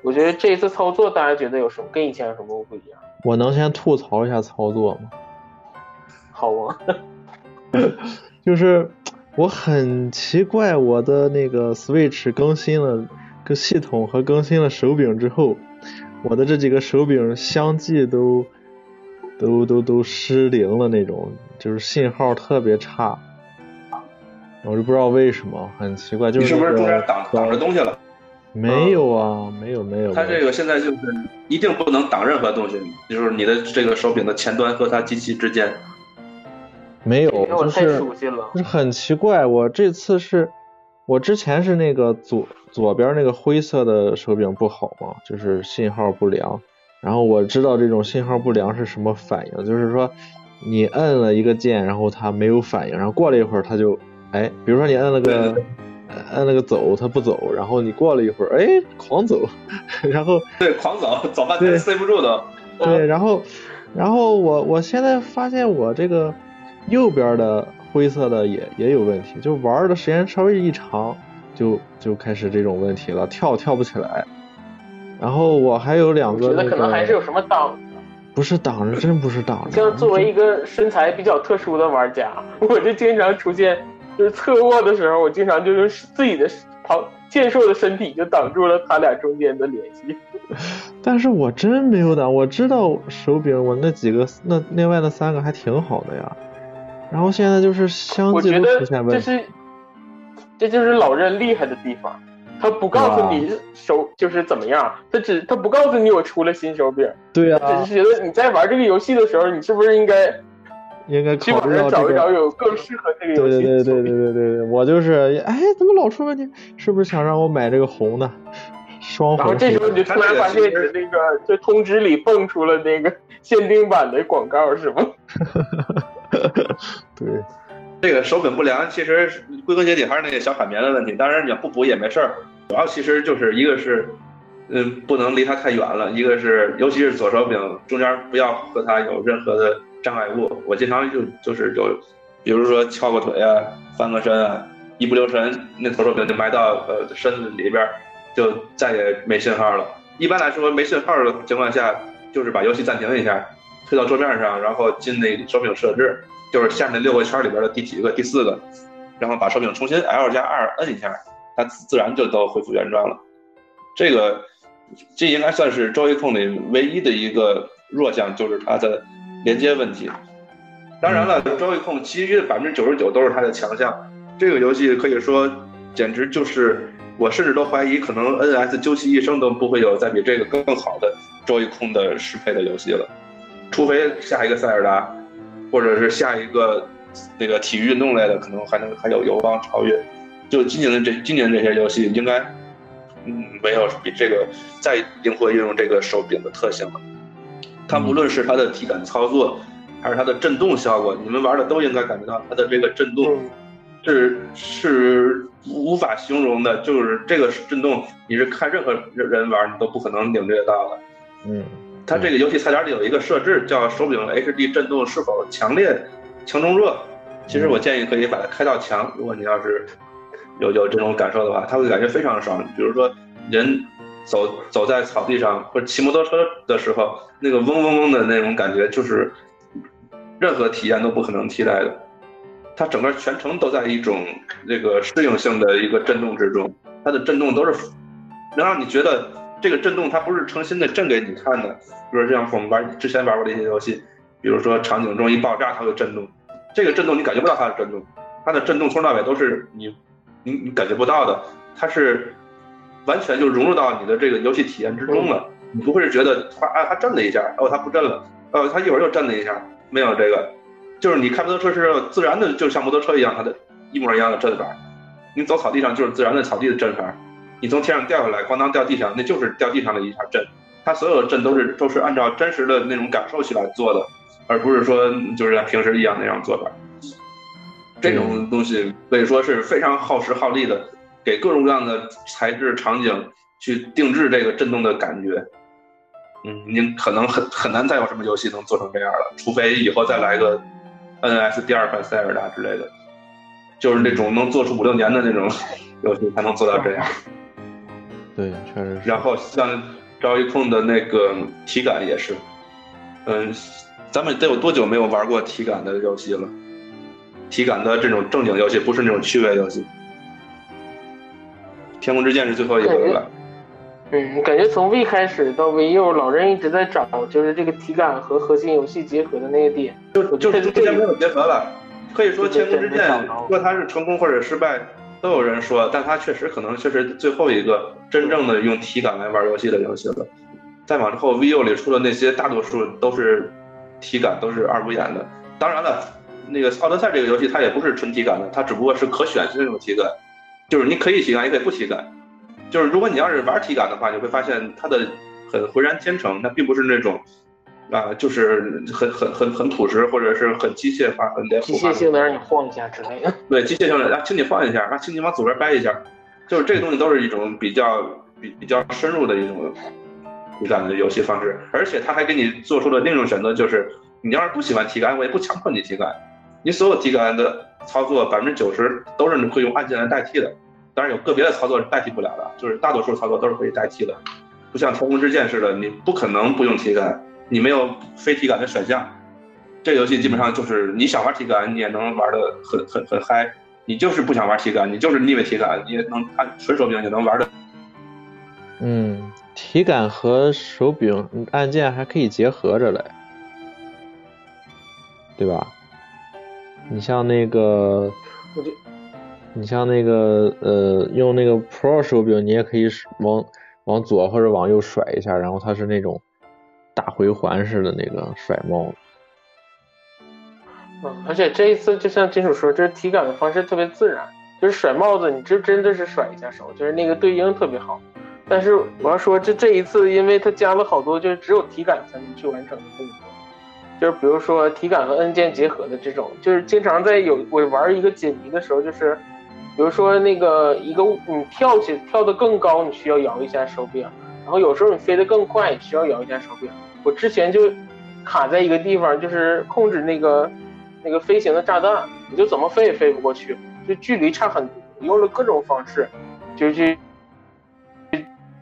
我觉得这一次操作大家觉得有什么跟以前有什么不一样？我能先吐槽一下操作吗？好啊，就是我很奇怪，我的那个 Switch 更新了个系统和更新了手柄之后，我的这几个手柄相继都都都都失灵了那种，就是信号特别差。我就不知道为什么，很奇怪，就你是不是那个中间挡挡着东西了？没有啊，没有没有。它这个现在就是一定不能挡任何东西，就是你的这个手柄的前端和它机器之间。没有，因为我太就是熟悉了。就是很奇怪，我这次是，我之前是那个左左边那个灰色的手柄不好嘛，就是信号不良。然后我知道这种信号不良是什么反应，就是说你摁了一个键，然后它没有反应，然后过了一会儿它就，哎，比如说你摁了个对摁了个走，它不走，然后你过了一会儿，哎，狂走，然后对，狂走，走半天塞不住的。对，然后，然后我我现在发现我这个右边的灰色的也也有问题，就玩的时间稍微一长，就就开始这种问题了，跳跳不起来。然后我还有两我觉得个那可能还是有，什么挡。不是挡着，真不是挡着。像作为一个身材比较特殊的玩家，我就经常出现，就是侧卧的时候，我经常就用自己的旁健硕的身体就挡住了他俩中间的联系。但是我真没有挡，我知道手柄我那几个那另外那三个还挺好的呀，然后现在就是相继都我觉得出现问题。这是，这就是老任厉害的地方，他不告诉你手就是怎么样，他只他不告诉你我出了新手柄，对呀、只是觉得你在玩这个游戏的时候，你是不是应该应该去网上找一找有更适合这个游对戏的？对对对对对对对，我就是，哎，怎么老出问题？是不是想让我买这个红的，双然后红这时候你就突然发现你的那个就通知里蹦出了那个限定版的广告，是吗？对，这个手柄不良，其实归根结底还是那个小海绵的问题。当然你要不补也没事儿，主要其实就是一个是，嗯，不能离它太远了；一个是，尤其是左手柄中间不要和它有任何的障碍物。我经常就就是有，比如说翘个腿啊、翻个身啊，一不留神那左手柄就埋到呃身子里边，就再也没信号了。一般来说，没信号的情况下，就是把游戏暂停一下，推到桌面上，然后进那手柄设置，就是下面六个圈里边的第几个、第四个，然后把手柄重新 L 加二摁一下，它自然就都恢复原状了。这个这应该算是周易控里唯一的一个弱项，就是它的连接问题。当然了，周易控其余的百分之九十九都是它的强项。这个游戏可以说简直就是，我甚至都怀疑，可能 NS 究其一生都不会有再比这个更好的周易控的适配的游戏了，除非下一个塞尔达，或者是下一个那个体育运动类的，可能还能还有有望超越。就今年的这今年这些游戏，应该嗯没有比这个再灵活运用这个手柄的特性了。它无论是它的体感操作，还是它的震动效果，你们玩的都应该感觉到它的这个震动嗯是是无法形容的，就是这个震动，你是看任何人玩你都不可能领略到的。嗯它这个游戏菜单里有一个设置，叫手柄 HD 震动是否强烈、强中弱。其实我建议可以把它开到强，如果你要是有有这种感受的话，它会感觉非常爽。比如说人走走在草地上或者骑摩托车的时候，那个嗡嗡嗡的那种感觉，就是任何体验都不可能替代的。它整个全程都在一种那个适应性的一个震动之中，它的震动都是能让你觉得这个震动它不是诚心的震给你看的。比如像我们玩之前玩过的一些游戏，比如说场景中一爆炸它会震动，这个震动你感觉不到它的震动，它的震动从头到尾都是你你你感觉不到的，它是完全就融入到你的这个游戏体验之中了。你不会是觉得它啊它震了一下，哦它不震了，哦它一会儿又震了一下，没有这个，就是你开摩托车时候自然的就像摩托车一样，它的一模一样的震法。你走草地上就是自然的草地的震法，你从天上掉下来咣当掉地上，那就是掉地上的一下震。它所有的震都是都是按照真实的那种感受去来做的，而不是说就是像平时一样那样做的。这种东西可以说是非常耗时耗力的，给各种各样的材质场景去定制这个震动的感觉。嗯，您可能很很难再有什么游戏能做成这样了，除非以后再来个 NS 第二款塞尔达之类的，就是那种能做出五六年的那种游戏才能做到这样。对，确实是。然后像赵一控的那个体感也是，嗯，咱们得有多久没有玩过体感的游戏了？体感的这种正经游戏，不是那种趣味游戏。天空之剑是最后一个了？嗯，感觉从 V 开始到 V U，老任一直在找，就是这个体感和核心游戏结合的那个点。就就是这之前没有结合了。可以说《天空之剑说它是成功或者失败，都有人说，但它确实可能确实最后一个真正的用体感来玩游戏的游戏了。再往之后，Viu 里出的那些大多数都是体感，都是二五眼的。当然了，那个奥德赛这个游戏它也不是纯体感的，它只不过是可选性那种体感，就是你可以体感，也可以不体感。就是如果你要是玩体感的话，你会发现它的很浑然天成，它并不是那种啊，就是很很很很朴实或者是很机械化、很脸机械性的让你晃一下之类的。对机械性的，啊，请你晃一下，啊，请你往左边掰一下，就是这个东西都是一种比较比比较深入的一种体感的游戏方式，而且他还给你做出了另一种选择，就是你要是不喜欢体感，我也不强迫你体感，你所有体感的操作百分之九十都是会用按键来代替的，当然有个别的操作是代替不了的，就是大多数操作都是可以代替的，不像天空之剑似的，你不可能不用体感，你没有非体感的选项。这个游戏基本上就是你想玩体感，你也能玩的很很很嗨；你就是不想玩体感，你就是腻味体感，你也能按纯手柄也能玩的。嗯，体感和手柄按键还可以结合着来，对吧？你像那个，你像那个呃，用那个 Pro 手柄，你也可以往往左或者往右甩一下，然后它是那种大回环似的那个甩帽子。嗯，而且这一次就像金属说，就是体感的方式特别自然，就是甩帽子，你这真的是甩一下手，就是那个对应特别好。但是我要说，这这一次，因为它加了好多，就是只有体感才能去完成的动作，就是比如说体感和按键结合的这种，就是经常在有我玩一个解谜的时候，就是比如说那个一个你跳起跳得更高，你需要摇一下手柄，然后有时候你飞得更快，需要摇一下手柄。我之前就卡在一个地方，就是控制那个那个飞行的炸弹，你就怎么飞也飞不过去，就距离差很多。用了各种方式，就是去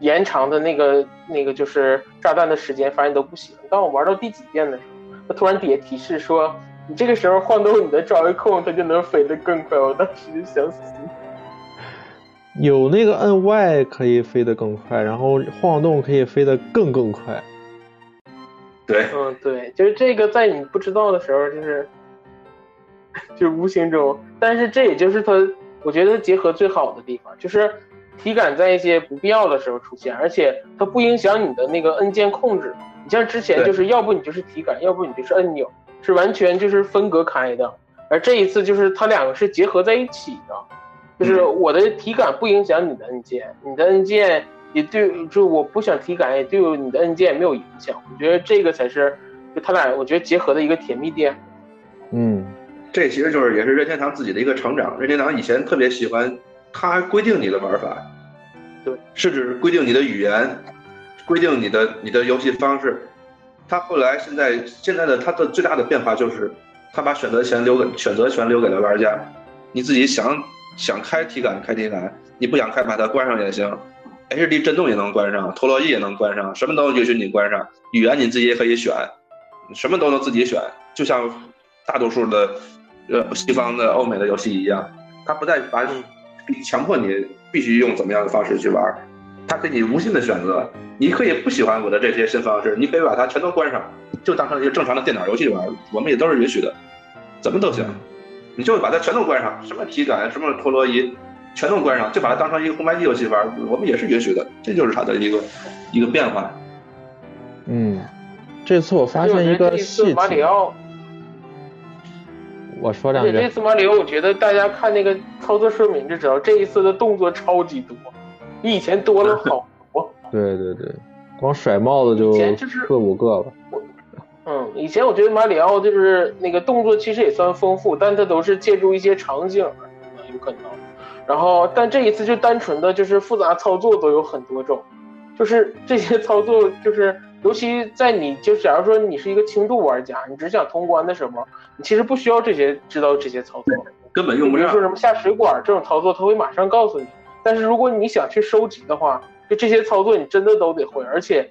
延长的那个那个就是炸弹的时间，发现都不行。当我玩到第几遍的时候，它突然底下提示说，你这个时候晃动你的抓位控，它就能飞得更快。我当时就想死。有那个摁 Y 可以飞得更快，然后晃动可以飞得更更快。对，嗯，对，就是这个，在你不知道的时候，就是 就无形中，但是这也就是它，我觉得结合最好的地方，就是体感在一些不必要的时候出现，而且它不影响你的那个按键控制。你像之前就是要不你就是体感，要不你就是按钮，是完全就是分隔开的。而这一次就是它两个是结合在一起的，就是嗯我的体感不影响你的按键，你的按键也对，就我不想体感也对你的按键没有影响。我觉得这个才是就他俩我觉得结合的一个甜蜜点。嗯这其实就是也是任天堂自己的一个成长。任天堂以前特别喜欢，他规定你的玩法，对，甚至规定你的语言，规定你的你的游戏方式。他后来现在现在的他的最大的变化就是，他把选择权留给选择权留给了玩家，你自己想想开体感开体感，你不想开把它关上也行。HD 震动也能关上，陀螺仪也能关上，什么都允许你关上。语言你自己也可以选，什么都能自己选，就像大多数的呃西方的欧美的游戏一样，它不再把你强迫你必须用怎么样的方式去玩，它给你无限的选择。你可以不喜欢我的这些新方式，你可以把它全都关上，就当成一个正常的电脑游戏玩，我们也都是允许的，怎么都行。你就把它全都关上，什么体感，什么陀螺仪，全都关上，就把它当成一个红白机游戏玩，我们也是允许的。这就是它的一个一个变化。嗯，这次我发现一个细节，马里奥，我说两而且这，次马里奥，我觉得大家看那个操作说明就知道，这一次的动作超级多，比以前多了好多。对对对，光甩帽子就四五个了。嗯，以前我觉得马里奥就是那个动作其实也算丰富，但它都是借助一些场景，有可能。然后，但这一次就单纯的就是复杂操作都有很多种，就是这些操作就是，尤其在你就假如说你是一个轻度玩家，你只想通关的时候，你其实不需要这些知道这些操作。根本用不上比如说。什么下水管这种操作，他会马上告诉你。但是如果你想去收集的话，就这些操作你真的都得会，而且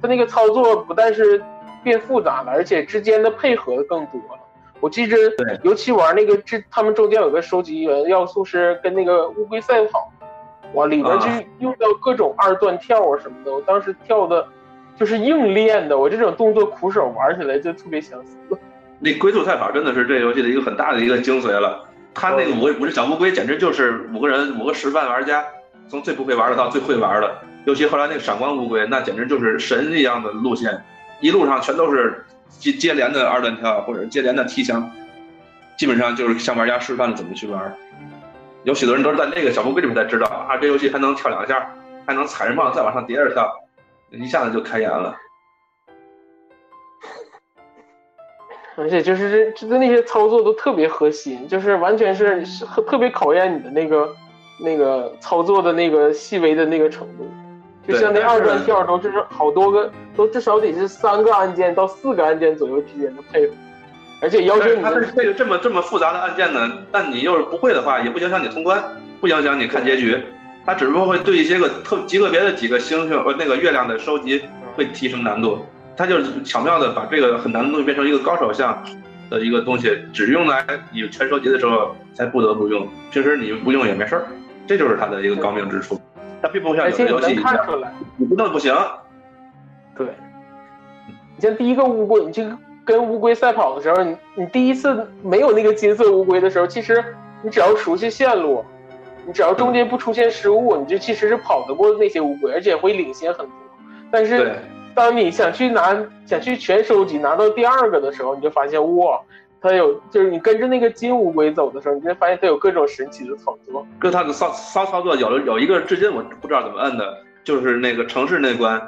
他那个操作不但是变复杂了，而且之间的配合更多了。我记着对，尤其玩那个这他们中间有个收集元要素是跟那个乌龟赛跑，哇，里边就啊用到各种二段跳啊什么的，我当时跳的就是硬练的，我这种动作苦手玩起来就特别想死。那龟兔赛跑真的是这游戏的一个很大的一个精髓了。他那个五个五只小乌龟，简直就是五个人五个示范玩家，从最不会玩的到最会玩的。尤其后来那个闪光乌龟，那简直就是神一样的路线，一路上全都是接接连的二段跳或者接连的踢墙，基本上就是向玩家示范怎么去玩。有许多人都是在那个小乌龟里面才知道啊，这游戏还能跳两下，还能踩着帽子再往上叠着跳，一下子就开眼了。而且就是这这那些操作都特别核心，就是完全是是特别考验你的那个那个操作的那个细微的那个程度。就像那二段跳都是好多个，都至少得是三个按键到四个按键左右之间的配合，而且要求你这个这么这么复杂的按键呢，但你要是不会的话，也不影响你通关，不影响你看结局。它只不过会对一些个特极个别的几个星星呃那个月亮的收集会提升难度。它就是巧妙的把这个很难的东西变成一个高手项的一个东西，只用来你全收集的时候才不得不用，平时你不用也没事儿。这就是它的一个高明之处。它并不像有而且你能的游戏，看出来，你不弄不行。对，你像第一个乌龟，你去跟乌龟赛跑的时候，你你第一次没有那个金色乌龟的时候，其实你只要熟悉线路，你只要中间不出现失误，你就其实是跑得过那些乌龟，而且会领先很多。但是，当你想去拿想去全收集拿到第二个的时候，你就发现哇，它有就是你跟着那个金乌龟走的时候，你就发现它有各种神奇的操作。跟它的骚骚操作有有一个至今我不知道怎么摁的，就是那个城市那关，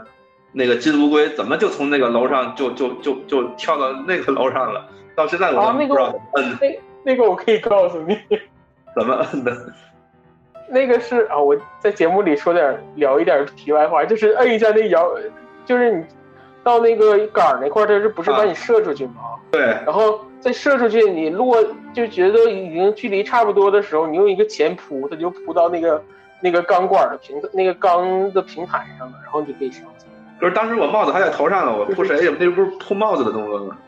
那个金乌龟怎么就从那个楼上就就就就跳到那个楼上了？到现在我都不知道怎么摁的，那那个我可以告诉你，怎么摁的。那个是啊，我在节目里说点聊一点题外话，就是摁一下那摇，就是你到那个杆儿那块儿，它是不是把你射出去吗？对，然后再射出去，你落就觉得已经距离差不多的时候，你用一个前扑，它就扑到那个那个钢管的平那个钢的平台上了，然后你就可以上去。可是当时我帽子还在头上呢，我扑谁？那不是扑帽子的动作吗？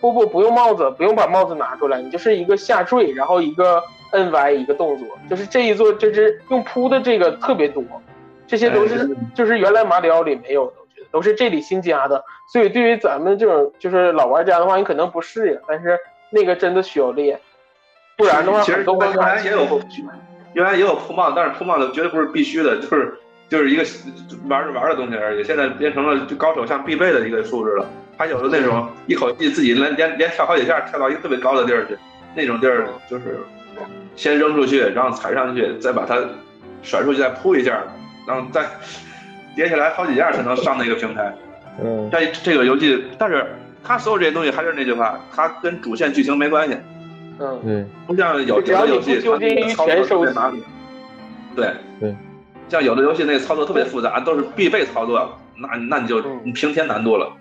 不不，不用帽子，不用把帽子拿出来，你就是一个下坠，然后一个摁 Y 一个动作，就是这一做，就是用扑的这个特别多，这些都是哎就是原来马里奥里没有的，都是这里新加的，所以对于咱们这种就是老玩家的话，你可能不适应，但是那个真的需要练，不然的话其实很多关原来也有。原来也有铺帽，但是铺帽的绝对不是必须的，就是就是一个玩着玩的东西而已。现在变成了高手像必备的一个素质了。还有的那种一口气自己连连连跳好几下，跳到一个特别高的地儿去，那种地儿就是先扔出去，然后踩上去，再把它甩出去，再扑一下，然后再叠起来好几样才能上那个平台。嗯，这这个游戏，但是它所有这些东西还是那句话，它跟主线剧情没关系，嗯，对，不像有的游戏它那个操作特别麻烦。对对，像有的游戏那个操作特别复杂，都是必备操作，那那你就平添难度了。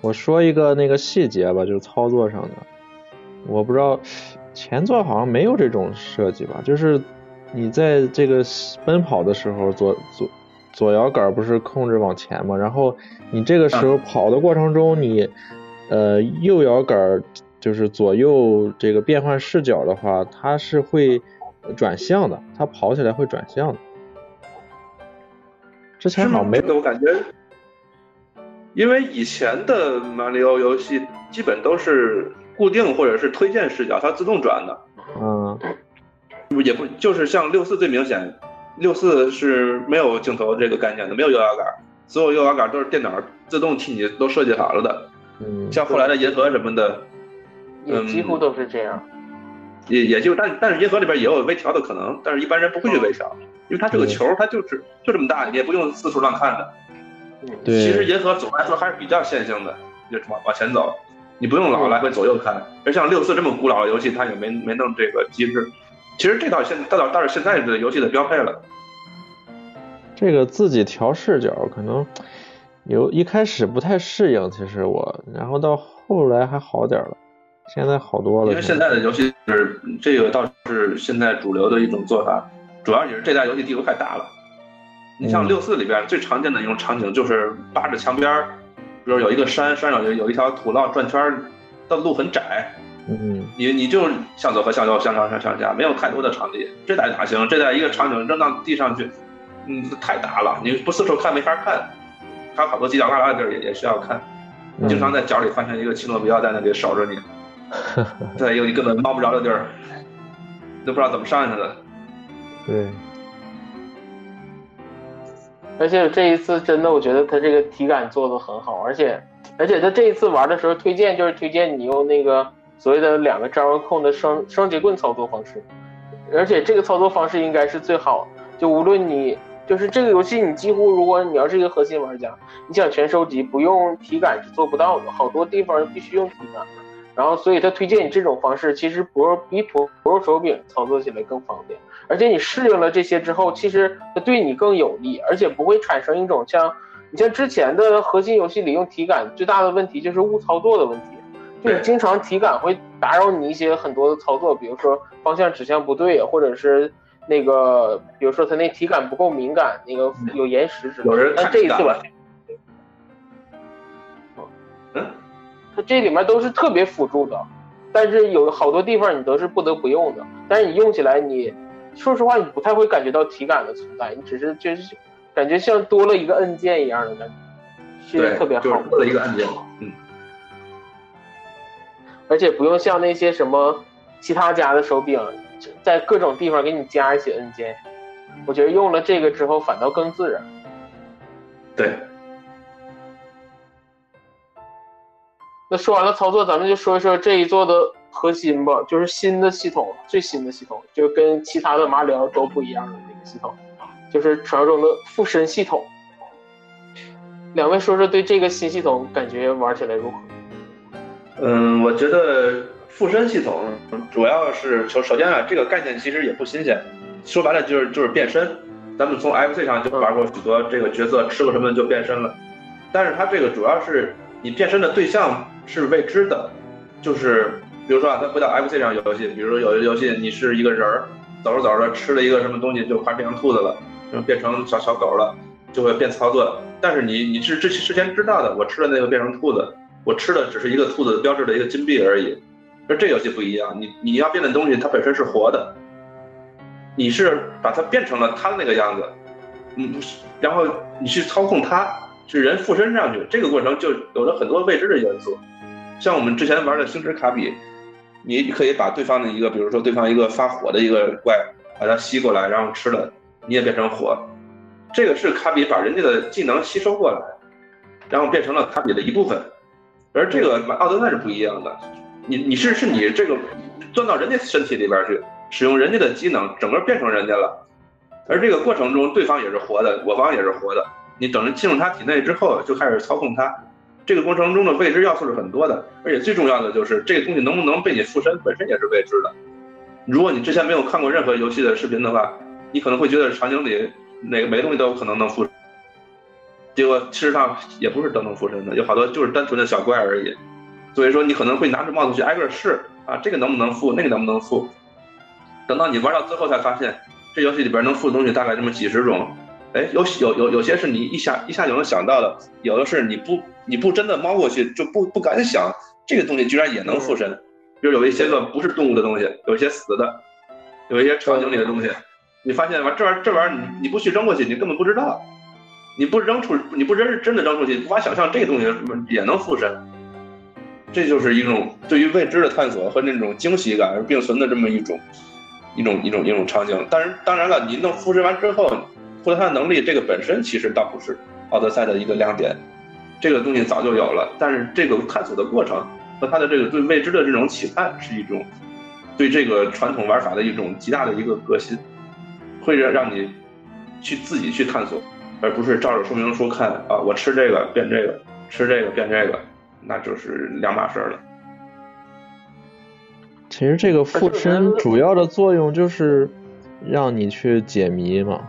我说一个那个细节吧，就是操作上的，我不知道前作好像没有这种设计吧，就是你在这个奔跑的时候，左左左摇杆不是控制往前嘛，然后你这个时候跑的过程中，你呃右摇杆就是左右这个变换视角的话，它是会转向的，它跑起来会转向的。之前好像没这个我感觉，因为以前的马里奥游戏基本都是固定或者是推荐视角，它自动转的，嗯。也不就是像六四最明显，六四是没有镜头这个概念的，没有右摇杆，所有右摇杆都是电脑自动替你都设计好了的。嗯像后来的银河什么的，也几乎都是这样。也也就但但是银河里边也有微调的可能，但是一般人不会去微调，因为它这个球它就是就这么大，你也不用四处乱看的。嗯，对其实银河总的来说还是比较线性的，就往往前走，你不用老来回左右看。而像六四这么古老的游戏，它也没没弄这个机制。其实这倒现倒倒倒是现在的游戏的标配了。这个自己调视角可能有一开始不太适应，其实我，然后到后来还好点了，现在好多了。因为现在的游戏是这个倒是现在主流的一种做法，主要也是这代游戏地图太大了。你像嗯六四里边最常见的一种场景就是扒着墙边儿，比如有一个山，山上有有一条土道转圈儿，的路很窄，嗯你你就向左和向右、向上向上下，没有太多的场地。这在哪行？这在一个场景扔到地上去，嗯，太大了，你不四处看没法看。还有好多犄角旮旯的地儿也也需要看，嗯经常在角里发现一个奇诺比奥在那里守着你，再一个你根本摸不着的地儿，都不知道怎么上去的。对，而且这一次真的，我觉得他这个体感做的很好，而且而且他这一次玩的时候推荐就是推荐你用那个所谓的两个招控的双双节棍操作方式，而且这个操作方式应该是最好，就无论你就是这个游戏你几乎如果你要是一个核心玩家，你想全收集不用体感是做不到的，好多地方必须用体感。然后，所以他推荐你这种方式，其实不是比普普手手柄操作起来更方便，而且你适应了这些之后，其实它对你更有利，而且不会产生一种像你像之前的核心游戏里用体感最大的问题就是误操作的问题，就是经常体感会打扰你一些很多的操作，比如说方向指向不对，或者是那个，比如说它那体感不够敏感，那个有延时之类的。有人这一次吧，嗯，它这里面都是特别辅助的，但是有好多地方你都是不得不用的。但是你用起来你，说实话你不太会感觉到体感的存在，你只是就是感觉像多了一个按键一样的感觉，是对，特别好就是。多了一个按键。嗯，而且不用像那些什么其他家的手柄，在各种地方给你加一些按键。我觉得用了这个之后反倒更自然。对，那说完了操作，咱们就说一说这一座的核心吧，就是新的系统，最新的系统，就是跟其他的马里奥都不一样的那个系统，就是传说中的附身系统。两位说说对这个新系统感觉玩起来如何？嗯，我觉得附身系统主要是首首先啊，这个概念其实也不新鲜，说白了就是就是变身。咱们从 FC 上就玩过许多这个角色吃过什么就变身了，但是它这个主要是你变身的对象是未知的，就是比如说啊，咱回到 FC 上游戏，比如说有一游戏你是一个人儿，走着走着吃了一个什么东西就快变成兔子了，就变成小小狗了，就会变操作。但是你你是之之前知道的，我吃了那个变成兔子，我吃的只是一个兔子标志的一个金币而已。而这游戏不一样，你你要变的东西它本身是活的，你是把它变成了它那个样子，嗯，然后你去操控它，是人附身上去，这个过程就有了很多未知的元素。像我们之前玩的星之卡比，你可以把对方的一个，比如说对方一个发火的一个怪，把它吸过来，然后吃了，你也变成火。这个是卡比把人家的技能吸收过来，然后变成了卡比的一部分。而这个奥德赛是不一样的，你你是是你这个钻到人家身体里边去，使用人家的机能，整个变成人家了。而这个过程中，对方也是活的，我方也是活的。你等着进入他体内之后，就开始操控他。这个过程中的未知要素是很多的，而且最重要的就是这个东西能不能被你附身，本身也是未知的。如果你之前没有看过任何游戏的视频的话，你可能会觉得场景里哪个没东西都有可能能附身，结果事实上也不是都能附身的，有好多就是单纯的小怪而已。所以说你可能会拿着帽子去挨个试啊，这个能不能附，那个能不能附。等到你玩到最后才发现，这游戏里边能附的东西大概这么几十种。哎，有有有有些是你一下一下就能想到的，有的是你不你不真的猫过去就不不敢想，这个东西居然也能附身。比如有一些个不是动物的东西，有一些死的，有一些场景里的东西，你发现完，这玩意儿这玩意儿你你不去扔过去，你根本不知道，你不扔出你不扔真的扔出去，无法想象这东西也能附身。这就是一种对于未知的探索和那种惊喜感并存的这么一种一种一种一种场景。但是当然了，你弄附身完之后。获得他的能力，这个本身其实倒不是奥德赛的一个亮点，这个东西早就有了。但是这个探索的过程和他的这个对未知的这种期盼，是一种对这个传统玩法的一种极大的一个革新，会让让你去自己去探索，而不是照着说明书看啊，我吃这个变这个，吃这个变这个，那就是两码事了。其实这个附身主要的作用就是让你去解谜嘛。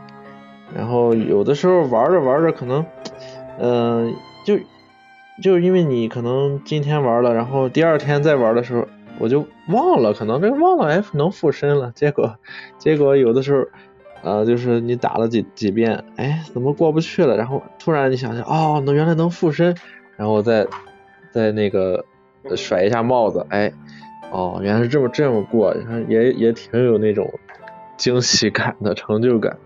然后有的时候玩着玩着，可能，嗯，就就因为你可能今天玩了，然后第二天再玩的时候，我就忘了，可能这个忘了哎能附身了，结果结果有的时候，呃，就是你打了几几遍，哎，怎么过不去了？然后突然你想想，哦，那原来能附身，然后再再那个甩一下帽子，哎，哦，原来是这么这么过，也也挺有那种惊喜感的成就感。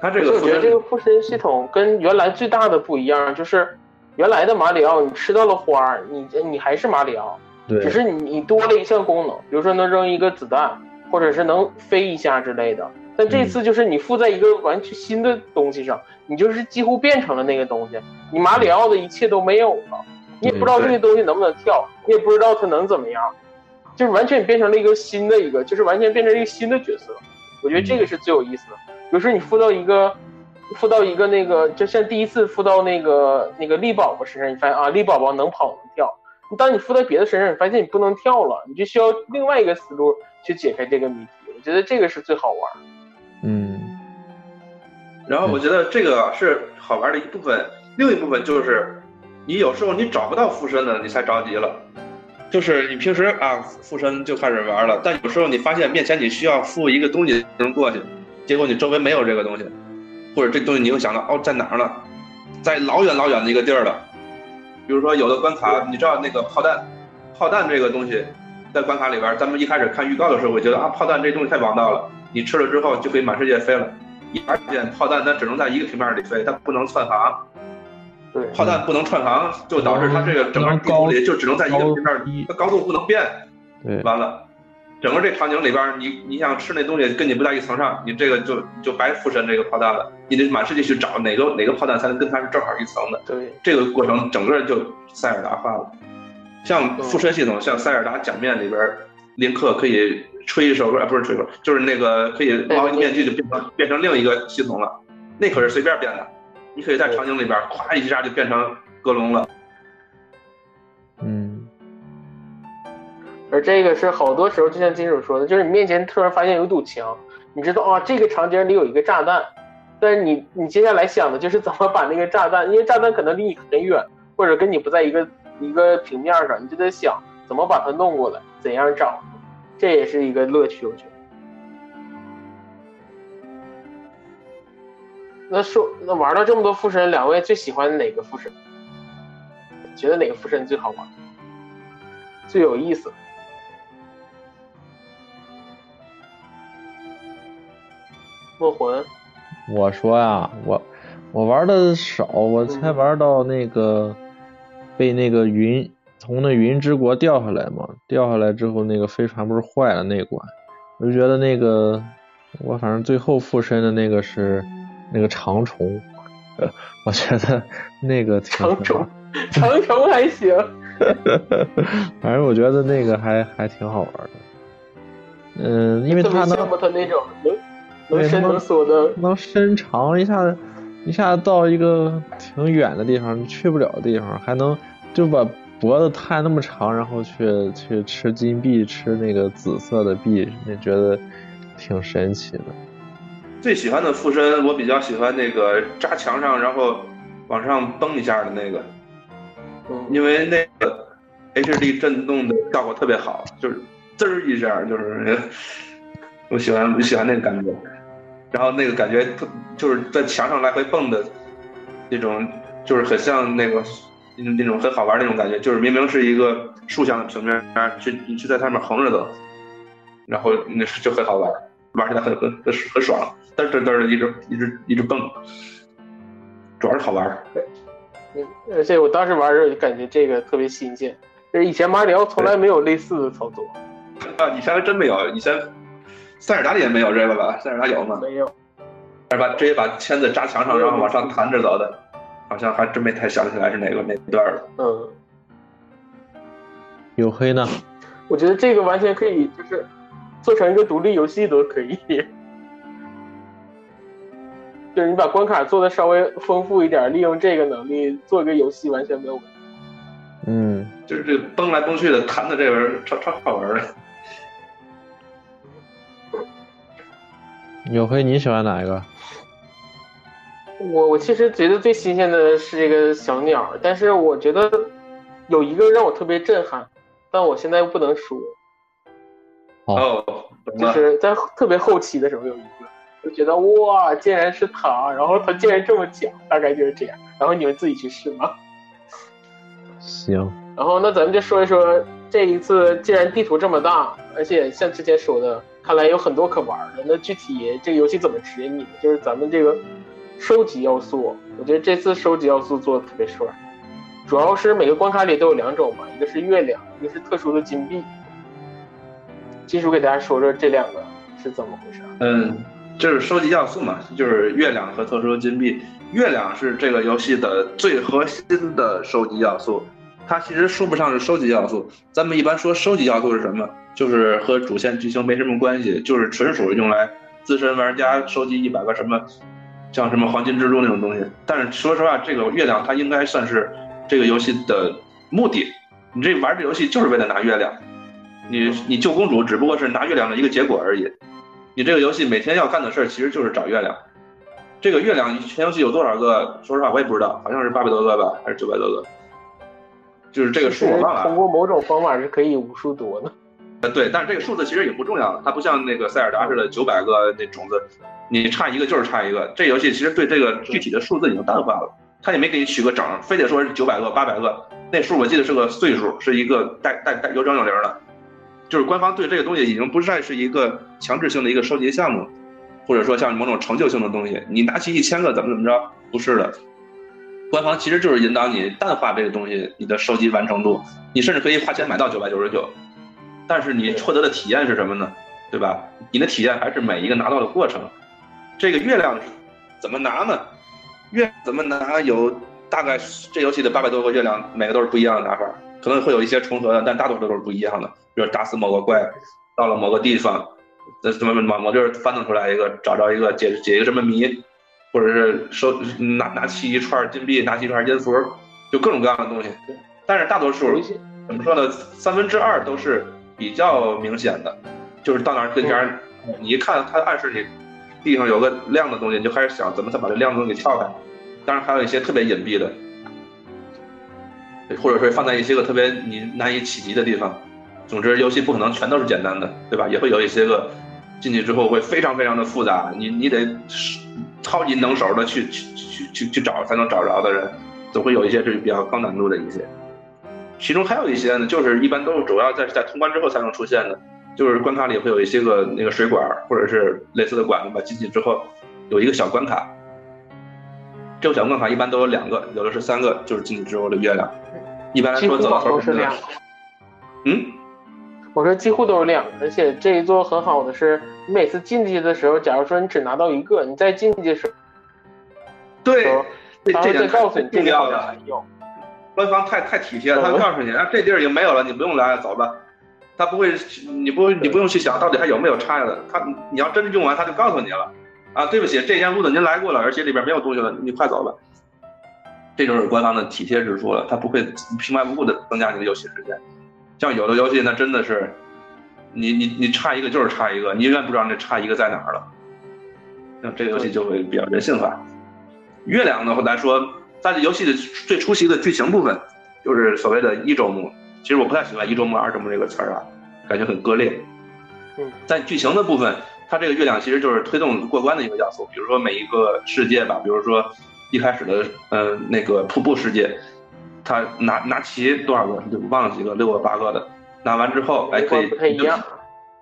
他这个，我觉得这个附身系统跟原来最大的不一样，就是原来的马里奥，你吃到了花，你你还是马里奥，对，只是你你多了一项功能，比如说能扔一个子弹，或者是能飞一下之类的。但这次就是你附在一个完全新的东西上，你就是几乎变成了那个东西，你马里奥的一切都没有了，你也不知道这个东西能不能跳，你也不知道它能怎么样，就是完全变成了一个新的一个，就是完全变成一个新的角色。我觉得这个是最有意思的。比如说你附到一个，附到一个那个，就像第一次附到那个那个力宝宝身上，你发现啊，力宝宝能跑能跳。你当你附在别的身上，你发现你不能跳了，你就需要另外一个思路去解开这个谜题。我觉得这个是最好玩。嗯。然后我觉得这个是好玩的一部分，另一部分就是你有时候你找不到附身的，你才着急了。就是你平时啊附身就开始玩了，但有时候你发现面前你需要附一个东西能过去。结果你周围没有这个东西，或者这东西你又想到哦在哪儿呢，在老远老远的一个地儿了。比如说有的关卡，你知道那个炮弹，炮弹这个东西在关卡里边，咱们一开始看预告的时候我觉得啊炮弹这东西太王道了，你吃了之后就可以满世界飞了。一发现炮弹它只能在一个平面里飞，它不能串行。对，炮弹不能串行，就导致它这个整个地图里就只能在一个平面，它高度不能变。对，完了。整个这场景里边，你你想吃那东西跟你不在一层上，你这个就就白附身这个炮弹了。你得满世界去找哪个哪个炮弹才能跟它是正好一层的。对，这个过程整个就塞尔达化了。像附身系统，像塞尔达假面里边，林克可以吹一首歌，不是吹首，就是那个可以冒一个面具就变成变成另一个系统了。那可是随便变的，你可以在场景里边咵一下就变成格隆了。而这个是好多时候，就像金主说的，就是你面前突然发现有堵墙，你知道啊，这个场景里有一个炸弹，但是你你接下来想的就是怎么把那个炸弹，因为炸弹可能离你很远，或者跟你不在一个一个平面上，你就得想怎么把它弄过来，怎样找，这也是一个乐趣，我觉得。那说那玩了这么多附身，两位最喜欢哪个附身？觉得哪个附身最好玩，最有意思？墨魂，我说呀，我我玩的少，我才玩到那个被那个云从那云之国掉下来嘛，掉下来之后那个飞船不是坏了那关，我就觉得那个我反正最后附身的那个是那个长虫，我觉得那个长虫长虫还行，反正我觉得那个还还挺好玩的。嗯，因为特别它能他那种能能能伸能缩的，能伸长，一下子一下子到一个挺远的地方，去不了的地方，还能就把脖子探那么长，然后去去吃金币，吃那个紫色的币，就觉得挺神奇的。最喜欢的附身，我比较喜欢那个扎墙上，然后往上蹦一下的那个，嗯，因为那个 HD 震动的效果特别好，就是滋儿一下，就是 我喜欢我喜欢那个感觉。然后那个感觉特就是在墙上来回蹦的那种，就是很像那个那种那种很好玩那种感觉，就是明明是一个竖向的平面，去你去在上面横着走，然后那是就很好玩，玩起来很很很很爽，嘚嘚嘚的一直一直一直蹦，主要是好玩。嗯而且我当时玩的时候就感觉这个特别新鲜，就是以前马里奥从来没有类似的操作，啊，以前还真没有，以前塞尔达里也没有这个吧？塞尔达有吗？没有。是把直接把签子扎墙上，然后往上弹着走的，好像还真没太想起来是哪个哪段了。嗯，有黑呢？我觉得这个完全可以，就是做成一个独立游戏都可以。就是你把关卡做的稍微丰富一点，利用这个能力做一个游戏完全没有问题。嗯，就是这个蹦来蹦去的，弹的这玩意儿超超好玩的。黝黑你喜欢哪一个？我我其实觉得最新鲜的是这个小鸟，但是我觉得有一个让我特别震撼，但我现在又不能说，哦。就是在特别后期的时候有一个，就觉得哇，竟然是他，然后他竟然这么讲，大概就是这样。然后你们自己去试吧。行，然后那咱们就说一说这一次，既然地图这么大，而且像之前说的，看来有很多可玩的。那具体这个游戏怎么指引你？就是咱们这个收集要素，我觉得这次收集要素做的特别帅。主要是每个关卡里都有两种嘛，一个是月亮，一个是特殊的金币。金叔给大家说说这两个是怎么回事？嗯，就是收集要素嘛，就是月亮和特殊的金币。月亮是这个游戏的最核心的收集要素，它其实说不上是收集要素。咱们一般说收集要素是什么？就是和主线剧情没什么关系，就是纯属用来资深玩家收集一百个什么，像什么黄金蜘蛛那种东西。但是说实话，这个月亮它应该算是这个游戏的目的。你这玩这游戏就是为了拿月亮，你你救公主只不过是拿月亮的一个结果而已。你这个游戏每天要干的事儿其实就是找月亮。这个月亮全游戏有多少个？说实话我也不知道，好像是八百多个吧，还是九百多个？就是这个数我忘了。通过某种方法是可以无数多的。呃，对，但是这个数字其实也不重要了，它不像那个塞尔达似的九百个那种子，你差一个就是差一个。这游戏其实对这个具体的数字已经淡化了，它也没给你取个整，非得说是九百个、八百个，那数我记得是个岁数，是一个带带带有整有零的，就是官方对这个东西已经不再是一个强制性的一个收集项目，或者说像某种成就性的东西，你拿起一千个怎么怎么着，不是的。官方其实就是引导你淡化这个东西，你的收集完成度，你甚至可以花钱买到九百九十九，但是你获得的体验是什么呢？对吧？你的体验还是每一个拿到的过程。这个月亮是怎么拿呢？月怎么拿？有大概这游戏的八百多个月亮，每个都是不一样的拿法，可能会有一些重合的，但大多数都是不一样的。比如打死某个怪，到了某个地方，呃，什么某某地儿翻腾出来一个，找着一个解解一个什么谜，或者是收拿拿起一串金币，拿起一串金符，就各种各样的东西。但是大多数怎么说呢？三分之二都是比较明显的，就是到哪儿跟前儿，你一看它暗示你地上有个亮的东西，你就开始想怎么才把这亮的东西给撬开。当然还有一些特别隐蔽的，或者是放在一些个特别你难以企及的地方。总之，游戏不可能全都是简单的，对吧？也会有一些个进去之后会非常非常的复杂，你你得超级能手的去去去去去找才能找着的人，总会有一些是比较高难度的一些。其中还有一些呢，就是一般都是主要在在通关之后才能出现的，就是关卡里会有一些个那个水管或者是类似的管子吧，进去之后有一个小关卡。这个小关卡一般都有两个，有的是三个，就是进去之后的月亮。一般来说，都是两个。嗯，我说几乎都是两个，而且这一座很好的是，你每次进去的时候，假如说你只拿到一个，你再进去的时候，对，这他会再告诉你这里好像重要的还有。官方太太体贴了，他会告诉你啊，这地儿已经没有了，你不用来，走吧。他不会，你不你不用去想到底还有没有差的，他你要真用完，他就告诉你了。啊，对不起，这间屋子您来过了，而且里边没有东西了，你快走吧。这就是官方的体贴之处了，他不会平白无故的增加你的游戏时间。像有的游戏，那真的是，你你你差一个就是差一个，你永远不知道那差一个在哪儿了。那这个游戏就会比较人性化。月亮呢，来说，在这游戏的最初期的剧情部分，就是所谓的一周目。其实我不太喜欢一周目、二周目这个词儿啊，感觉很割裂。嗯，在剧情的部分，它这个月亮其实就是推动过关的一个要素。比如说每一个世界吧，比如说一开始的嗯那个瀑布世界，它拿拿齐多少个就忘了几个，六个八个的，拿完之后哎可以不太一样，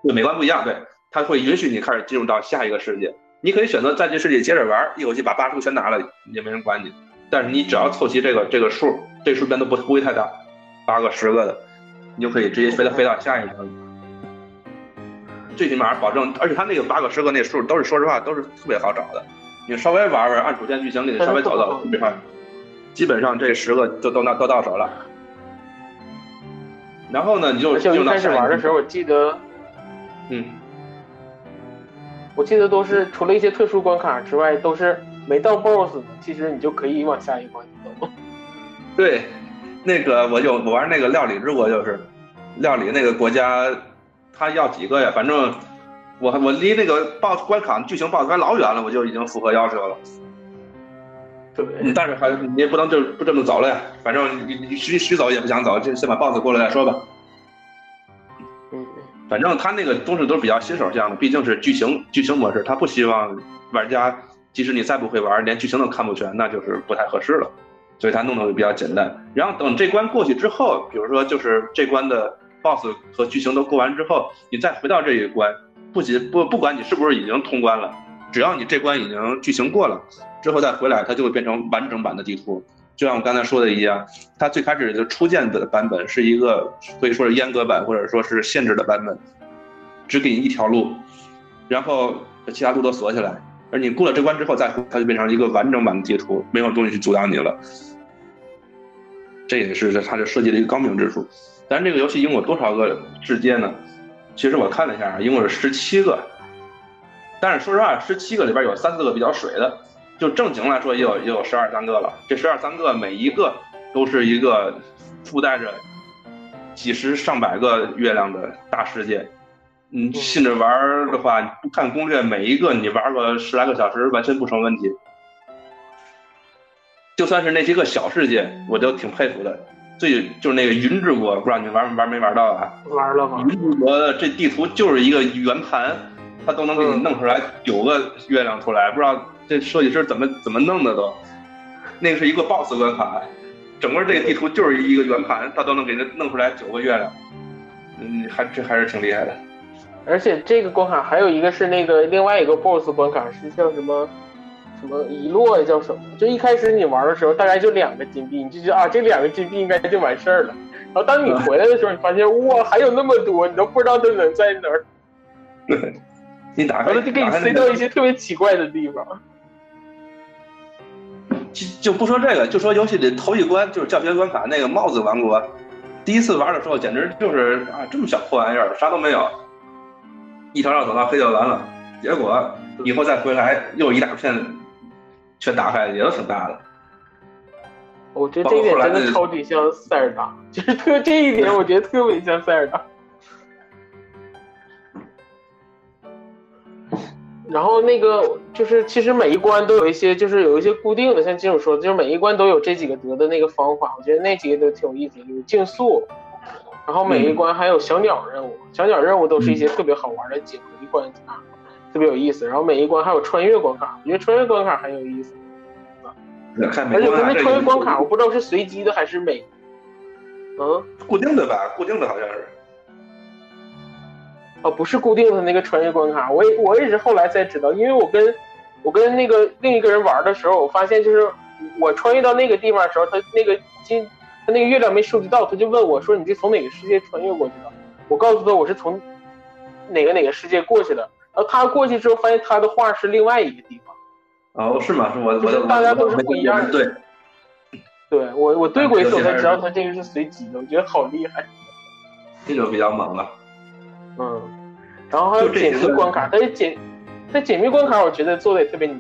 对每关不一样，对，它会允许你开始进入到下一个世界。你可以选择在这世界接着玩，一口气把八十个全拿了，也没人管你。但是你只要凑齐这个这个数，这数变都不不会太大，八个十个的，你就可以直接飞到飞到下一个。最起码保证，而且他那个八个十个那数都是说实话都是特别好找的，你稍微玩玩，按主线剧情你稍微走走，基本上基本上这十个就都到都到手了。然后呢，你就而且我一开始玩的时候，我记得嗯。我记得都是除了一些特殊关卡之外，都是没到 BOSS 的，其实你就可以往下一关走。对，那个我有我玩那个料理之国就是，料理那个国家，他要几个呀？反正我我离那个 BOSS 关卡剧情 BOSS 关老远了，我就已经符合要求了。对，嗯但是还你也不能就不这么走了呀，反正你你虚虚走也不想走，就先把 BOSS 过来再说吧。嗯，反正他那个东西都是比较新手向的，毕竟是剧情剧情模式，他不希望玩家即使你再不会玩，连剧情都看不全，那就是不太合适了，所以他弄得会比较简单。然后等这关过去之后，比如说就是这关的 BOSS 和剧情都过完之后，你再回到这一关，不仅不不管你是不是已经通关了，只要你这关已经剧情过了之后再回来，它就会变成完整版的地图。就像我刚才说的一样，它最开始的初见的版本是一个可以说是阉割版，或者说是限制的版本，只给你一条路，然后其他路都锁起来。而你过了这关之后再回，它就变成一个完整版的地图，没有东西去阻挡你了。这也是它这设计的一个高明之处。但是这个游戏一共有多少个世界呢？其实我看了一下，一共是十七个。但是说实话，十七个里边有三四个比较水的，就正经来说也有也有十二三个了。这十二三个每一个都是一个附带着几十上百个月亮的大世界。你信着玩的话，不看攻略，每一个你玩个十来个小时完全不成问题。就算是那些个小世界，我都挺佩服的。最就是那个云之国，不知道你玩玩没玩到啊？玩了吗？云之国的这地图就是一个圆盘，它都能给你弄出来九个月亮出来，不知道这设计师怎么怎么弄的都。那个是一个 BOSS 关卡，整个这个地图就是一个圆盘，它都能给它弄出来九个月亮。嗯，还这还是挺厉害的。而且这个关卡还有一个是那个另外一个 BOSS 关卡是叫什么什么遗落，叫什么？就一开始你玩的时候大概就两个金币，你就觉得啊这两个金币应该就完事儿了。然后当你回来的时候，你发现哇还有那么多，你都不知道它能在哪儿，对，你打开完了就给你塞到一些特别奇怪的地方。就就不说这个，就说游戏里头一关就是教学关卡那个帽子王国，第一次玩的时候简直就是啊这么小破玩意儿，啥都没有，一条道走到黑就完了。结果以后再回来又一大片，全打开也都挺大的。我觉得这一点真的超级像塞尔达，就是特这一点，我觉得特别像塞尔达。然后那个就是，其实每一关都有一些，就是有一些固定的，像金主说的，就是每一关都有这几个得的那个方法，我觉得那几个都挺有意思的，有竞速，然后每一关还有小鸟任务，小鸟任务都是一些特别好玩的几何关卡，特别有意思。然后每一关还有穿越关卡，我觉得穿越关卡很有意思。而且国啊这它那穿越关卡，我不知道是随机的还是每，嗯，固定的吧，固定的好像是。哦，不是固定的那个穿越关卡，我也我也是后来才知道，因为我跟我跟那个另一个人玩的时候，我发现就是我穿越到那个地方的时候，他那个金他那个月亮没收集到，他就问我说你这从哪个世界穿越过去的？我告诉他我是从哪个哪个世界过去的，然后他过去之后发现他的画是另外一个地方。哦，是吗？是我我大家都是我不一样的对，对我我对过一次，我才知道它这个是随机的，我觉得好厉害。这就比较猛了。嗯，然后还有解密关卡，它的解它解密关卡我觉得做的也特别牛。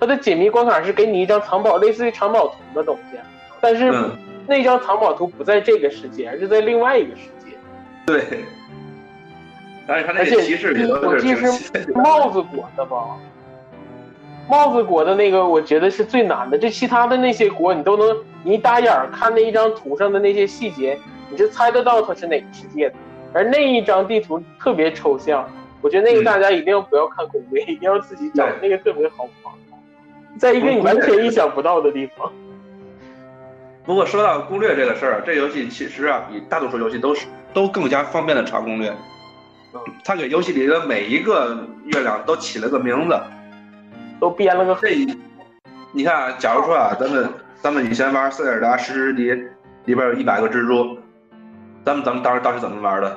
它的解密关卡是给你一张藏宝，类似于藏宝图的东西，但是嗯，那张藏宝图不在这个世界，而是在另外一个世界。对。但是他那而且些提示也都是我记得是帽子国的吧？帽子国的那个，我觉得是最难的。这其他的那些国，你都能，你一打眼儿看那一张图上的那些细节，你就猜得到它是哪个世界的。而那一张地图特别抽象，我觉得那个嗯大家一定要不要看攻略，一定要自己找，那个特别好玩。在一个你完全意想不到的地方。不过说到攻略这个事儿，这游戏其实啊，比大多数游戏都是都更加方便的查攻略。嗯，它给游戏里的每一个月亮都起了个名字。都编了个这，你看啊，假如说啊，咱们咱们以前玩塞尔达石之笛，里边有一百个蜘蛛，咱们咱们当时当时怎么玩的？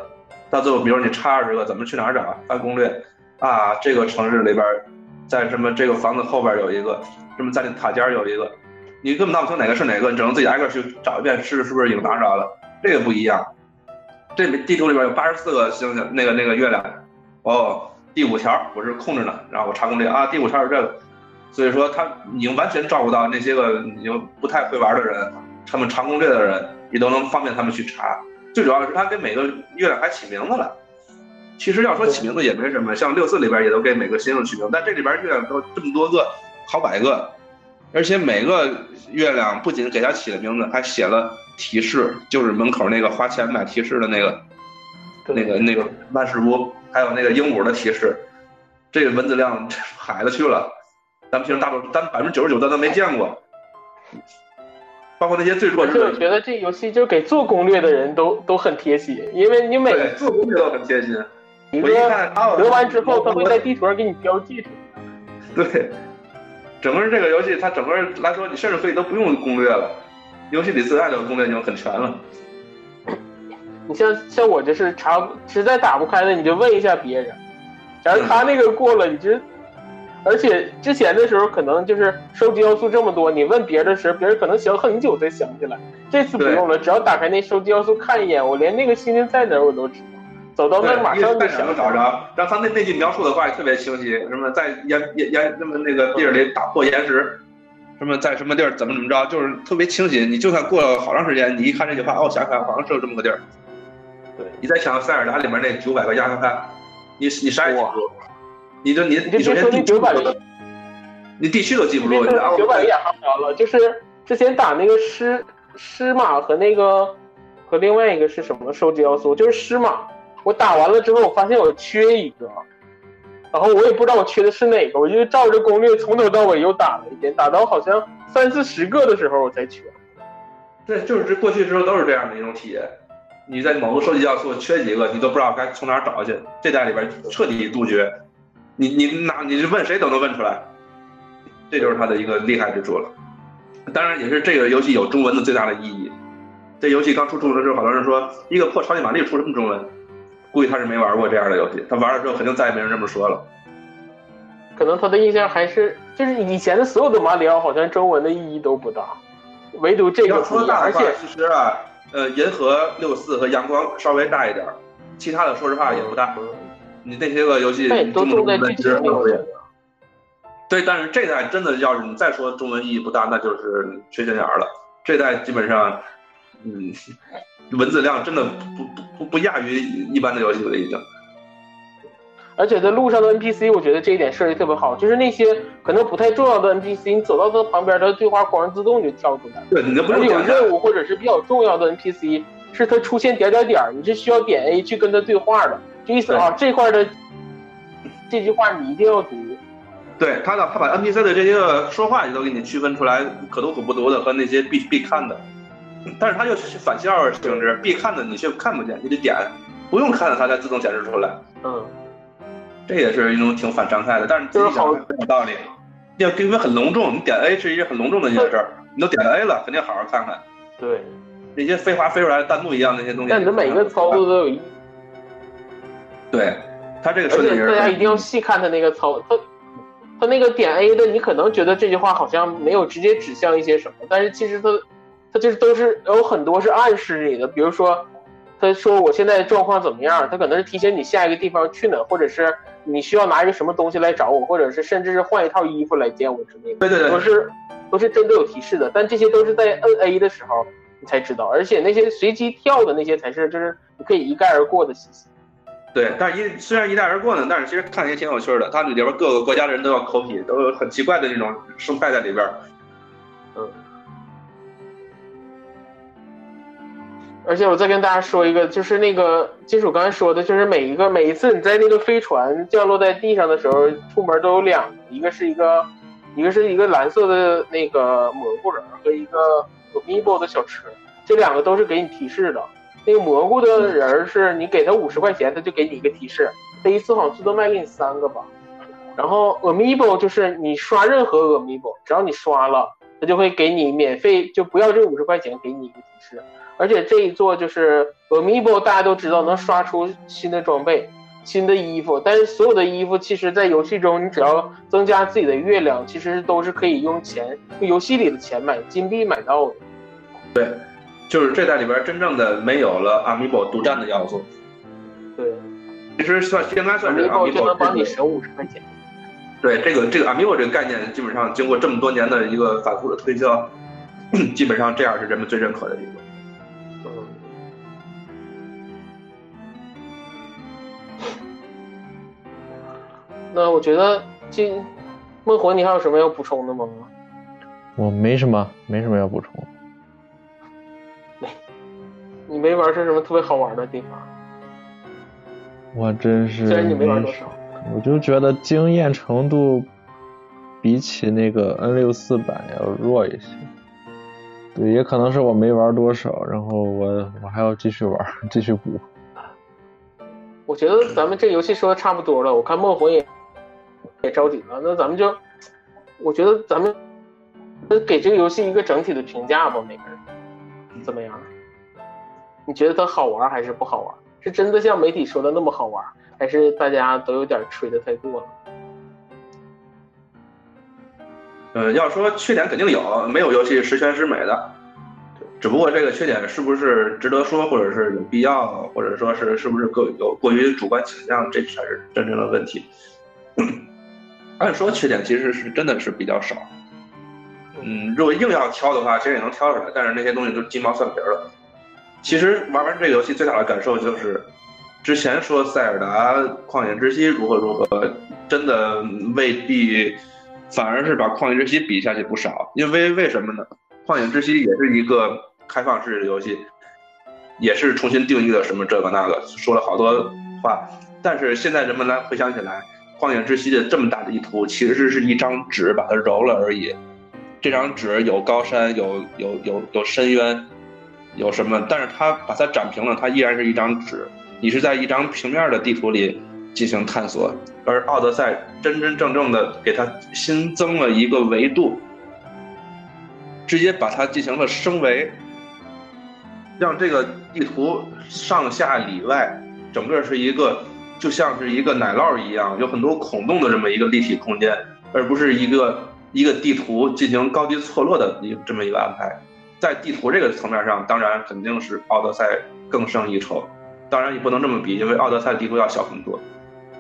到最后，比如你差二十个，怎么去哪儿找？翻攻略啊，这个城市里边，在什么这个房子后边有一个，什么在那塔尖有一个，你根本闹不清哪个是哪个，你只能自己挨个去找一遍，是是不是已经打着了？这个不一样，这地图里边有八十四个星星，那个那个月亮，哦，第五条我是空着呢，然后我查攻略啊，第五条是这个，所以说他已经完全照顾到那些个已经不太会玩的人，他们查攻略的人也都能方便他们去查。最主要的是他给每个月亮还起名字了。其实要说起名字也没什么，像六四里边也都给每个星星取名，但这里边月亮都这么多个，好百个，而且每个月亮不仅给它起了名字，还写了提示，就是门口那个花钱买提示的那个那个那个万事屋，还有那个鹦鹉的提示，这个文字量海了去了，咱们平时大多数，咱百分之九十九咱都没见过，包括那些最弱智的，我觉得这游戏就给做攻略的人都都很贴心，因为你每，做攻略都很贴心。我一看啊，得完之后，他会在地图上给你标记出来。对，整个这个游戏它整个来说，你甚至可以都不用攻略了，游戏里自带的攻略已经很全了。你像像我这是查实在打不开的，你就问一下别人。假如他那个过了，你就，而且之前的时候可能就是收集要素这么多，你问别人的时候，别人可能想很久才想起来。这次不用了，只要打开那收集要素看一眼，我连那个星星在哪儿我都知道。走到那马上就想找着。然后他那那句描述的话也特别清晰，什么在岩岩岩那么那个地儿里打破岩石，什么在什么地儿怎么怎么着，就是特别清晰。你就算过了好长时间，你一看这句话，哦，想起来好像是有这么个地儿。对，你再想塞尔达里面那九百个亚克汗，你你啥也记不住，你就你你首先别说那地区都九百个，你地区都记不别住，你说九百个亚哈达了，就是之前打那个狮狮马和那个和另外一个是什么收集要素，就是狮马。我打完了之后，我发现我缺一个，然后我也不知道我缺的是哪个，我就照着攻略从头到尾又打了一遍，打到好像三四十个的时候我才缺。对，就是这过去之后都是这样的一种体验。你在某个收集要素缺几个，你都不知道该从哪儿找去。这代里边彻底杜绝，你你哪你问谁都能问出来，这就是它的一个厉害之处了。当然，也是这个游戏有中文的最大的意义。这游戏刚出中文的时候，好多人说一个破超级玛丽出什么中文？估计他是没玩过这样的游戏，他玩了之后肯定再也没人这么说了。可能他的印象还是就是以前的所有的马里奥好像中文的意义都不大，唯独这个要不一样，说大而且其实啊，呃，银河六四和阳光稍微大一点儿，其他的说实话也不大。你那些个游戏对都重在剧情里中文对，但是这代真的要是你再说中文意义不大，那就是缺心眼儿了。这代基本上，嗯，文字量真的不不不不亚于一般的游戏了，已经。而且在路上的 NPC，我觉得这一点设计特别好，就是那些可能不太重要的 NPC，你走到他旁边，他的对话框自动就跳出来。对，你那不是有任务或者是比较重要的 NPC，是他出现点点点，你是需要点 A 去跟他对话的。就意思啊，这块的这句话你一定要读。对他的他把 NPC 的这些个说话也都给你区分出来，可读可不读的和那些必必看的。但是他又是反向性质，必看的你却看不见，你得点，不用看的它才自动显示出来。嗯，这也是一种挺反常态的，但是自己想很有道理。要因为很隆重，你点 A 是一件很隆重的一件事儿，你都点了 A 了，肯定好好看看对。那些飞花飞出来的弹幕一样那些东西。但你的每一个操作都有意义，对，他这个设计也是大家一定要细看他那个操，他他那个点 A 的，你可能觉得这句话好像没有直接指向一些什么，但是其实他它就是都是有很多是暗示你的，比如说，他说我现在状况怎么样，他可能是提醒你下一个地方去哪，或者是你需要拿一个什么东西来找我，或者是甚至是换一套衣服来见我之类的，对对对都是都是真的有提示的，但这些都是在摁 A 的时候你才知道，而且那些随机跳的那些才是就是你可以一概而过的信息。对，但是一虽然一带而过呢，但是其实看也挺有趣的。它里边各个国家的人都要 copy，都有很奇怪的那种生态在里边。嗯。而且我再跟大家说一个，就是那个金属刚才说的，就是每一个每一次你在那个飞船降落在地上的时候，出门都有两，一个是一个，一个是一个蓝色的那个蘑菇人和一个 amiibo 的小车，这两个都是给你提示的。那个蘑菇的人是你给他五十块钱，他就给你一个提示，他一次好像最多卖给你三个吧。然后 amiibo 就是你刷任何 amiibo，只要你刷了，他就会给你免费，就不要这五十块钱，给你一个提示。而且这一座就是 amiibo，大家都知道能刷出新的装备、新的衣服，但是所有的衣服其实在游戏中，你只要增加自己的月亮，其实都是可以用钱，用游戏里的钱买金币买到的。对，就是这代里边真正的没有了 amiibo 独占的要素。对其实算应该算是，amiibo 就能帮你省五十块钱。对这个这个 amiibo 这个概念，基本上经过这么多年的一个反复的推销，基本上这样是人们最认可的一个。嗯。那我觉得今孟火，你还有什么要补充的吗？我没什么没什么要补充。没你没玩是什么特别好玩的地方？我真是虽然你没玩没多少，我就觉得惊艳程度比起那个 N 六四版要弱一些。对，也可能是我没玩多少，然后我我还要继续玩，继续补。我觉得咱们这游戏说的差不多了，我看梦魂也也着急了，那咱们就，我觉得咱们给这个游戏一个整体的评价吧，每个人怎么样？你觉得它好玩还是不好玩？是真的像媒体说的那么好玩，还是大家都有点吹的太过了？呃，要说缺点肯定有，没有游戏十全十美的。只不过这个缺点是不是值得说，或者是有必要，或者说是是不是过有过于主观倾向，这才是真正的问题。按说缺点其实是真的是比较少。嗯，如果硬要挑的话，其实也能挑出来，但是那些东西都是鸡毛蒜皮儿了。其实玩完这个游戏最大的感受就是，之前说塞尔达旷野之息如何如何，真的未必，反而是把旷野之息比下去不少。因为为什么呢？旷野之息也是一个开放式的游戏，也是重新定义了什么这个那个，说了好多话。但是现在人们来回想起来，旷野之息的这么大的一图，其实是一张纸把它揉了而已。这张纸有高山，有有有有深渊，有什么？但是它把它展平了，它依然是一张纸。你是在一张平面的地图里进行探索，而奥德赛真真正正的给它新增了一个维度，直接把它进行了升维，让这个地图上下里外整个是一个就像是一个奶酪一样，有很多孔洞的这么一个立体空间，而不是一个一个地图进行高低错落的一这么一个安排。在地图这个层面上，当然肯定是奥德赛更胜一筹。当然也不能这么比，因为奥德赛地图要小很多，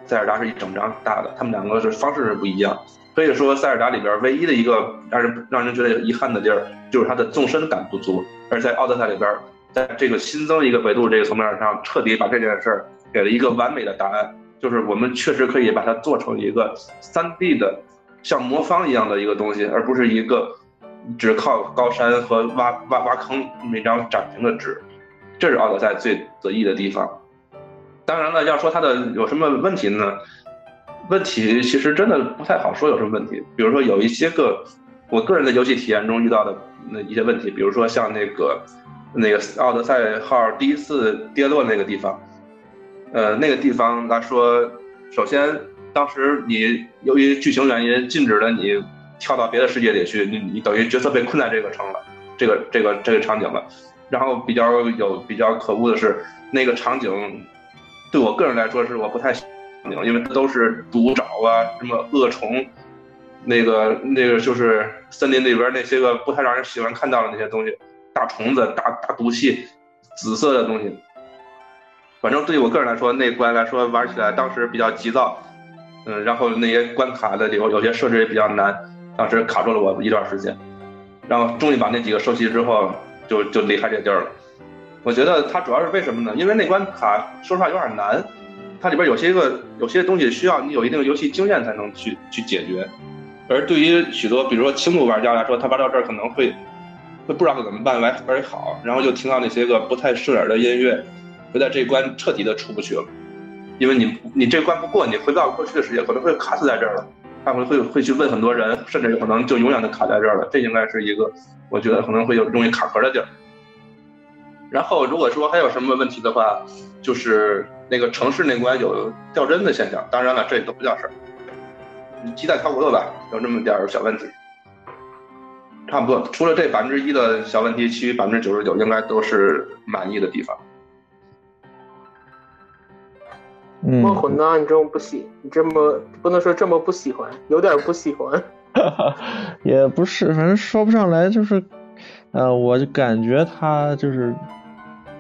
塞尔达是一整张大的，他们两个是方式是不一样。可以说，塞尔达里边唯一的一个让人让人觉得遗憾的地儿，就是它的纵深感不足。而在奥德赛里边，在这个新增一个维度这个层面上，彻底把这件事儿给了一个完美的答案，就是我们确实可以把它做成一个三 D 的像魔方一样的一个东西，而不是一个只靠高山和挖挖挖坑那张展平的纸。这是奥德赛最得意的地方。当然了，要说它的有什么问题呢？问题其实真的不太好说有什么问题。比如说有一些个我个人的游戏体验中遇到的那一些问题，比如说像那个那个奥德赛号第一次跌落那个地方，呃，那个地方他说，首先当时你由于剧情原因禁止了你跳到别的世界里去，你你等于角色被困在这个城了，这个这个这个场景了。然后比较有比较可恶的是，那个场景对我个人来说是我不太喜欢，因为它都是毒爪啊，什么恶虫，那个那个就是森林里边那些个不太让人喜欢看到的那些东西，大虫子、大大毒气、紫色的东西。反正对于我个人来说，那关来说玩起来当时比较急躁，嗯，然后那些关卡的有有些设置也比较难，当时卡住了我一段时间。然后终于把那几个收齐之后，就就离开这地儿了。我觉得它主要是为什么呢？因为那关卡说实话有点难，它里边有些个有些东西需要你有一定游戏经验才能去去解决。而对于许多比如说轻度玩家来说，他玩到这儿可能会会不知道该怎么办玩玩好，然后就听到那些个不太顺耳的音乐，会在这关彻底的出不去了。因为你你这关不过，你回不到过去的世界，可能会卡死在这儿了。他会会会去问很多人，甚至有可能就永远的卡在这儿了。这应该是一个我觉得可能会有容易卡壳的地儿。然后如果说还有什么问题的话，就是那个城市那关有掉帧的现象。当然了，这都不叫事儿，你鸡蛋挑骨头吧，有这么点儿小问题。差不多，除了这百分之一的小问题，其余百分之九十九应该都是满意的地方。梦魂呢？你这么不喜，你这么不能说这么不喜欢，有点不喜欢。也不是，反正说不上来，就是，呃，我就感觉它就是，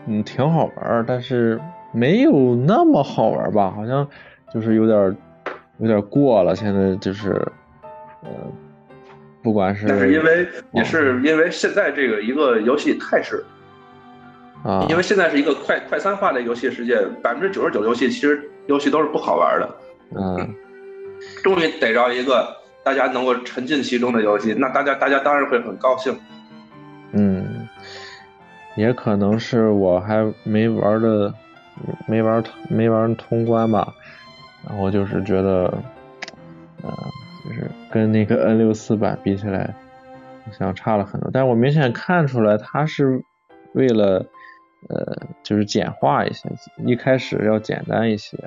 嗯，挺好玩儿，但是没有那么好玩儿吧，好像就是有点儿有点儿过了。现在就是，呃，不管是但是因为也是因为现在这个一个游戏态势，啊，因为现在是一个快快餐化的游戏世界，百分之九十九游戏其实游戏都是不好玩的。嗯终于逮着一个大家能够沉浸其中的游戏，那大家大家当然会很高兴。嗯，也可能是我还没玩的，没玩没玩通关吧，然后就是觉得，呃，就是跟那个 N 六四版比起来，好像差了很多。但我明显看出来，它是为了，呃，就是简化一些，一开始要简单一些，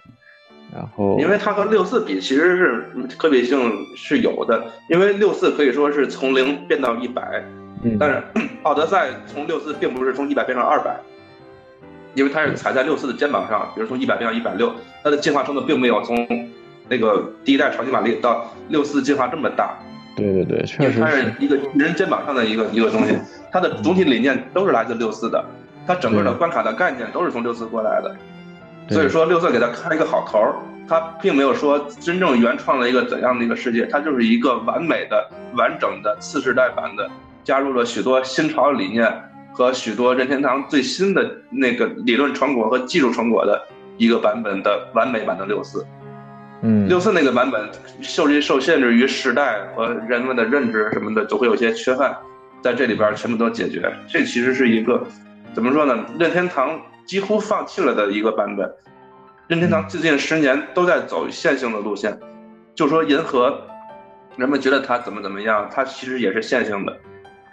然后因为它和六四比，其实是可比性是有的。因为六四可以说是从零变到一百，嗯，但是 奥德赛从六四并不是从一百变成二百，因为它是踩在六四的肩膀上，比如从一百变到一百六，它的进化程度并没有从那个第一代超级玛丽到六四进化这么大，对对对，确实为它是是，一个人肩膀上的一个一个东西，它的总体理念都是来自六四的，它整个的关卡的概念都是从六四过来的。所以说六四给他开一个好头儿，他并没有说真正原创了一个怎样的一个世界，它就是一个完美的、完整的次世代版的，加入了许多新潮理念和许多任天堂最新的那个理论成果和技术成果的一个版本的完美版的六四。嗯，六四那个版本受制受限制于时代和人们的认知什么的，就会有些缺憾，在这里边全部都解决。这其实是一个怎么说呢？任天堂几乎放弃了的一个版本。任天堂最近十年都在走线性的路线，就说银河，人们觉得它怎么怎么样，它其实也是线性的，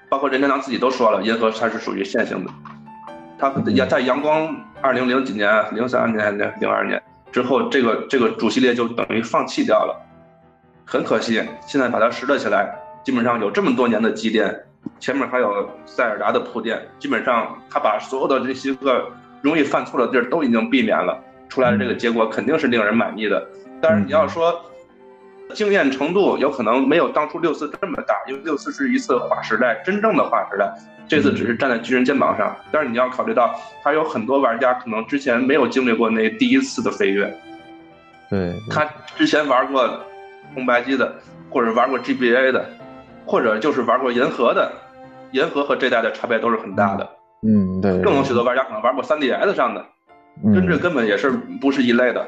包括任天堂自己都说了，银河它是属于线性的。它也在阳光二零零几年、零三年、零零二年之后，这个这个主系列就等于放弃掉了，很可惜。现在把它拾掇起来，基本上有这么多年的积淀，前面还有塞尔达的铺垫，基本上他把所有的这些个容易犯错的地儿都已经避免了，出来的这个结果肯定是令人满意的。但是你要说经验程度，有可能没有当初六四这么大，因为六四是一次划时代，真正的划时代。这次只是站在巨人肩膀上，但是你要考虑到，还有很多玩家可能之前没有经历过那第一次的飞跃，对，对他之前玩过红白机的，或者玩过 GBA 的，或者就是玩过银河的，银河和这代的差别都是很大的。嗯对，更有许多玩家可能玩过 3DS 上的，嗯跟这根本也是不是一类的。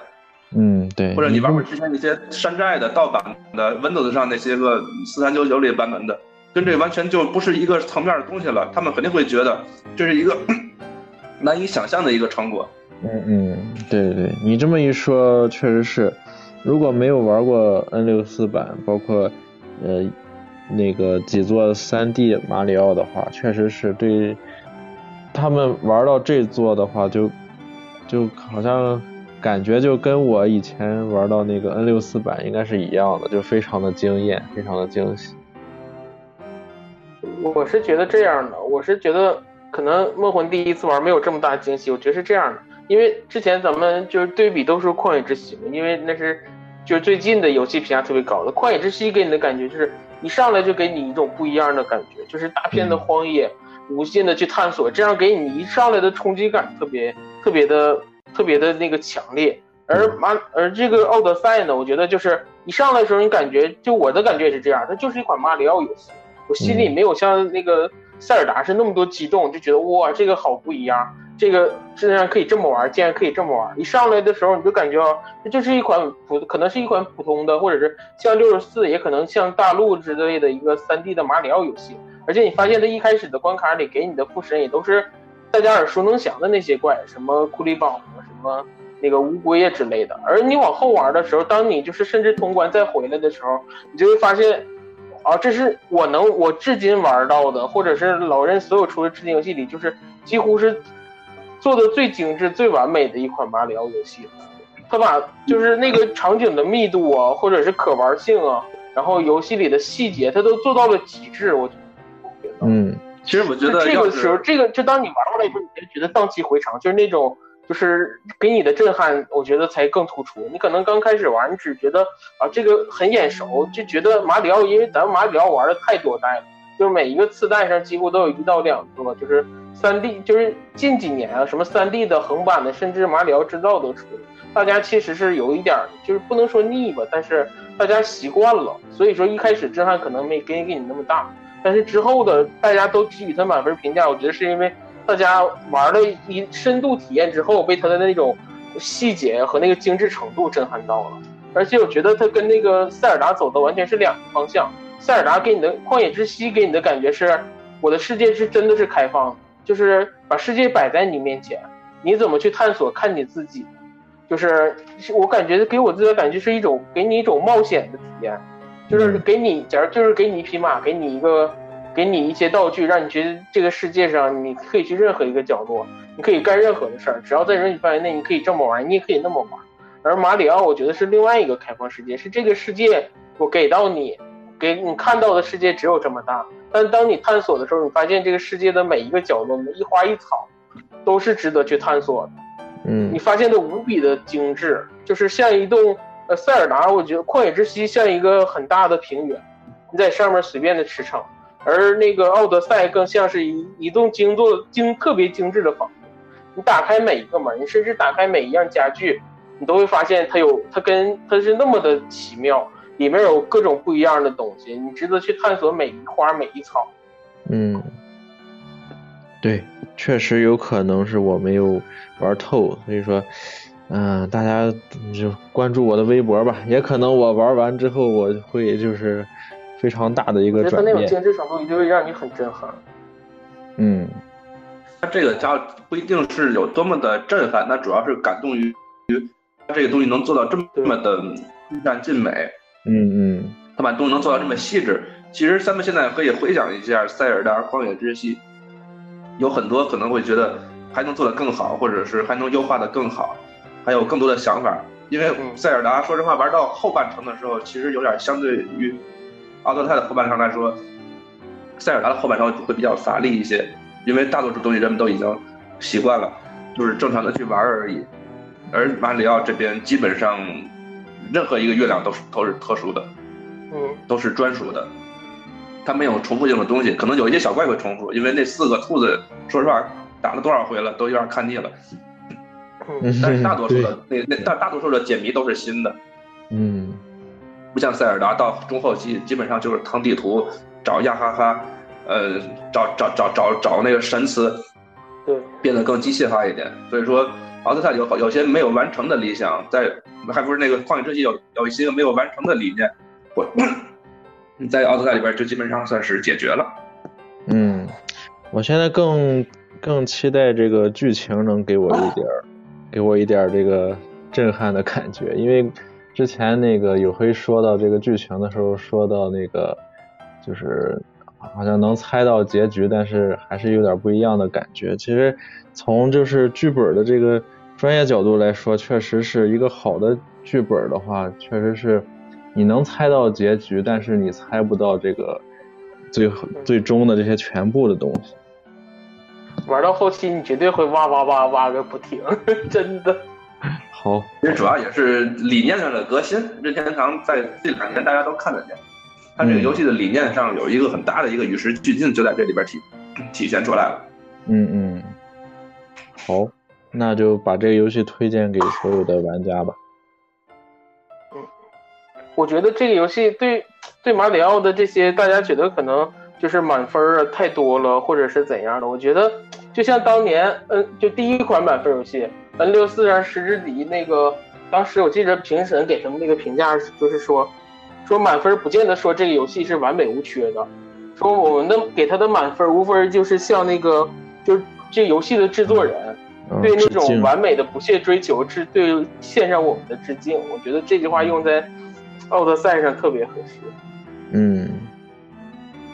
嗯对，或者你玩过之前那些山寨的盗版的 Windows 上那些个四三九九里版本的，跟这完全就不是一个层面的东西了。他们肯定会觉得这是一个 难以想象的一个成果。嗯嗯，对对，你这么一说，确实是。如果没有玩过 N 六四版，包括呃那个几座三 D 马里奥的话，确实是对他们玩到这座的话，就就好像感觉就跟我以前玩到那个 N 六四版应该是一样的，就非常的惊艳，非常的惊喜。我是觉得这样的，我是觉得可能梦魂第一次玩没有这么大惊喜，我觉得是这样的，因为之前咱们就是对比都是旷野之息，因为那是就是最近的游戏评价特别高的，旷野之息给你的感觉就是一上来就给你一种不一样的感觉，就是大片的荒野，无限的去探索，这样给你一上来的冲击感特别特别的特别的那个强烈。而马而这个奥德赛呢，我觉得就是一上来的时候，你感觉就我的感觉也是这样，它就是一款马里奥游戏，我心里没有像那个塞尔达是那么多激动，就觉得哇这个好不一样，这个竟然可以这么玩，竟然可以这么玩。一上来的时候你就感觉啊，这就是一款普可能是一款普通的，或者是像六十四，也可能像大陆之类的一个三 D 的马里奥游戏。而且你发现它一开始的关卡里给你的副神也都是大家耳熟能详的那些怪，什么库里堡什么。那个乌龟呀之类的，而你往后玩的时候，当你就是甚至通关再回来的时候，你就会发现，啊，这是我能我至今玩到的，或者是老任所有出的吃鸡游戏里，就是几乎是做的最精致、最完美的一款马里奥游戏。他把就是那个场景的密度啊，或者是可玩性啊，然后游戏里的细节，他都做到了极致。我觉得，嗯，其实我觉得这个时候，这个就当你玩过来以后，你就觉得荡气回肠，就是那种。就是给你的震撼，我觉得才更突出。你可能刚开始玩，你只觉得啊这个很眼熟，就觉得马里奥，因为咱们马里奥玩的太多代了，就每一个次代上几乎都有一到两个，就是三 D，就是近几年啊，什么三 D 的横版的，甚至马里奥制造都出了。大家其实是有一点，就是不能说腻吧，但是大家习惯了，所以说一开始震撼可能没给给你那么大，但是之后的大家都给予他满分评价，我觉得是因为。大家玩了一深度体验之后，被它的那种细节和那个精致程度震撼到了。而且我觉得它跟那个塞尔达走的完全是两个方向。塞尔达给你的旷野之息给你的感觉是，我的世界是真的是开放的，就是把世界摆在你面前，你怎么去探索，看你自己。就是我感觉给我自己的感觉是一种给你一种冒险的体验，就是给你，假如就是给你一匹马，给你一个。给你一些道具，让你觉得这个世界上你可以去任何一个角落，你可以干任何的事儿，只要在允许范围内，你可以这么玩，你也可以那么玩。而马里奥，我觉得是另外一个开放世界，是这个世界我给到你，给你看到的世界只有这么大。但当你探索的时候，你发现这个世界的每一个角落、每一花一草，都是值得去探索的。嗯，你发现的无比的精致，就是像一栋呃塞尔达，我觉得旷野之息像一个很大的平原，你在上面随便的驰骋。而那个奥德赛更像是一一栋精做精特别精致的房子，你打开每一个门，你甚至打开每一样家具，你都会发现它有它跟它是那么的奇妙，里面有各种不一样的东西，你值得去探索每一花每一草。嗯，对，确实有可能是我没有玩透，所以说，嗯，大家就关注我的微博吧，也可能我玩完之后我会就是。非常大的一个转变，那种精致程度就会让你很震撼。嗯，它这个家不一定是有多么的震撼，那主要是感动于于它这个东西能做到这么的尽善尽美。嗯嗯，他把东西能做到这么细致。其实咱们现在可以回想一下《塞尔达旷野之息》，有很多可能会觉得还能做得更好，或者是还能优化的更好，还有更多的想法。因为塞尔达说实话玩到后半程的时候，其实有点相对于。奥德赛的后半程来说，塞尔达的后半程会比较乏力一些，因为大多数东西人们都已经习惯了，就是正常的去玩而已。而马里奥这边基本上任何一个月亮都是都是特殊的，嗯，都是专属的，它没有重复性的东西，可能有一些小怪会重复，因为那四个兔子说实话打了多少回了，都有点看腻了。但是大多数的那那大大多数的解谜都是新的，嗯。不像塞尔达到中后期，基本上就是趟地图，找亚哈哈，呃，找找找找找那个神词，对，变得更机械化一点。所以说，奥德赛有有些没有完成的理想，在还不是那个旷野之息有有一些没有完成的理念，我在奥德赛里边就基本上算是解决了。嗯，我现在更更期待这个剧情能给我一点给我一点这个震撼的感觉，因为。之前那个有黑说到这个剧情的时候，说到那个就是好像能猜到结局，但是还是有点不一样的感觉。其实从就是剧本的这个专业角度来说，确实是一个好的剧本的话，确实是你能猜到结局，但是你猜不到这个最最终的这些全部的东西。玩到后期，你绝对会哇哇哇哇个不停，真的。好，其实主要也是理念上的革新。任天堂在这两年大家都看得见，它这个游戏的理念上有一个很大的一个与时俱进，就在这里边体体现出来了。嗯嗯，好，那就把这个游戏推荐给所有的玩家吧。嗯我觉得这个游戏对对马里奥的这些大家觉得可能就是满分儿啊太多了，或者是怎样的？我觉得就像当年，嗯，就第一款满分游戏 N 六四上《十之敌》那个，当时我记得评审给他们那个评价就是说，说满分不见得说这个游戏是完美无缺的，说我们的给他的满分无非就是像那个就是这游戏的制作人。嗯对那种完美的不懈追求，是对献上我们的致敬。我觉得这句话用在奥德赛上特别合适，嗯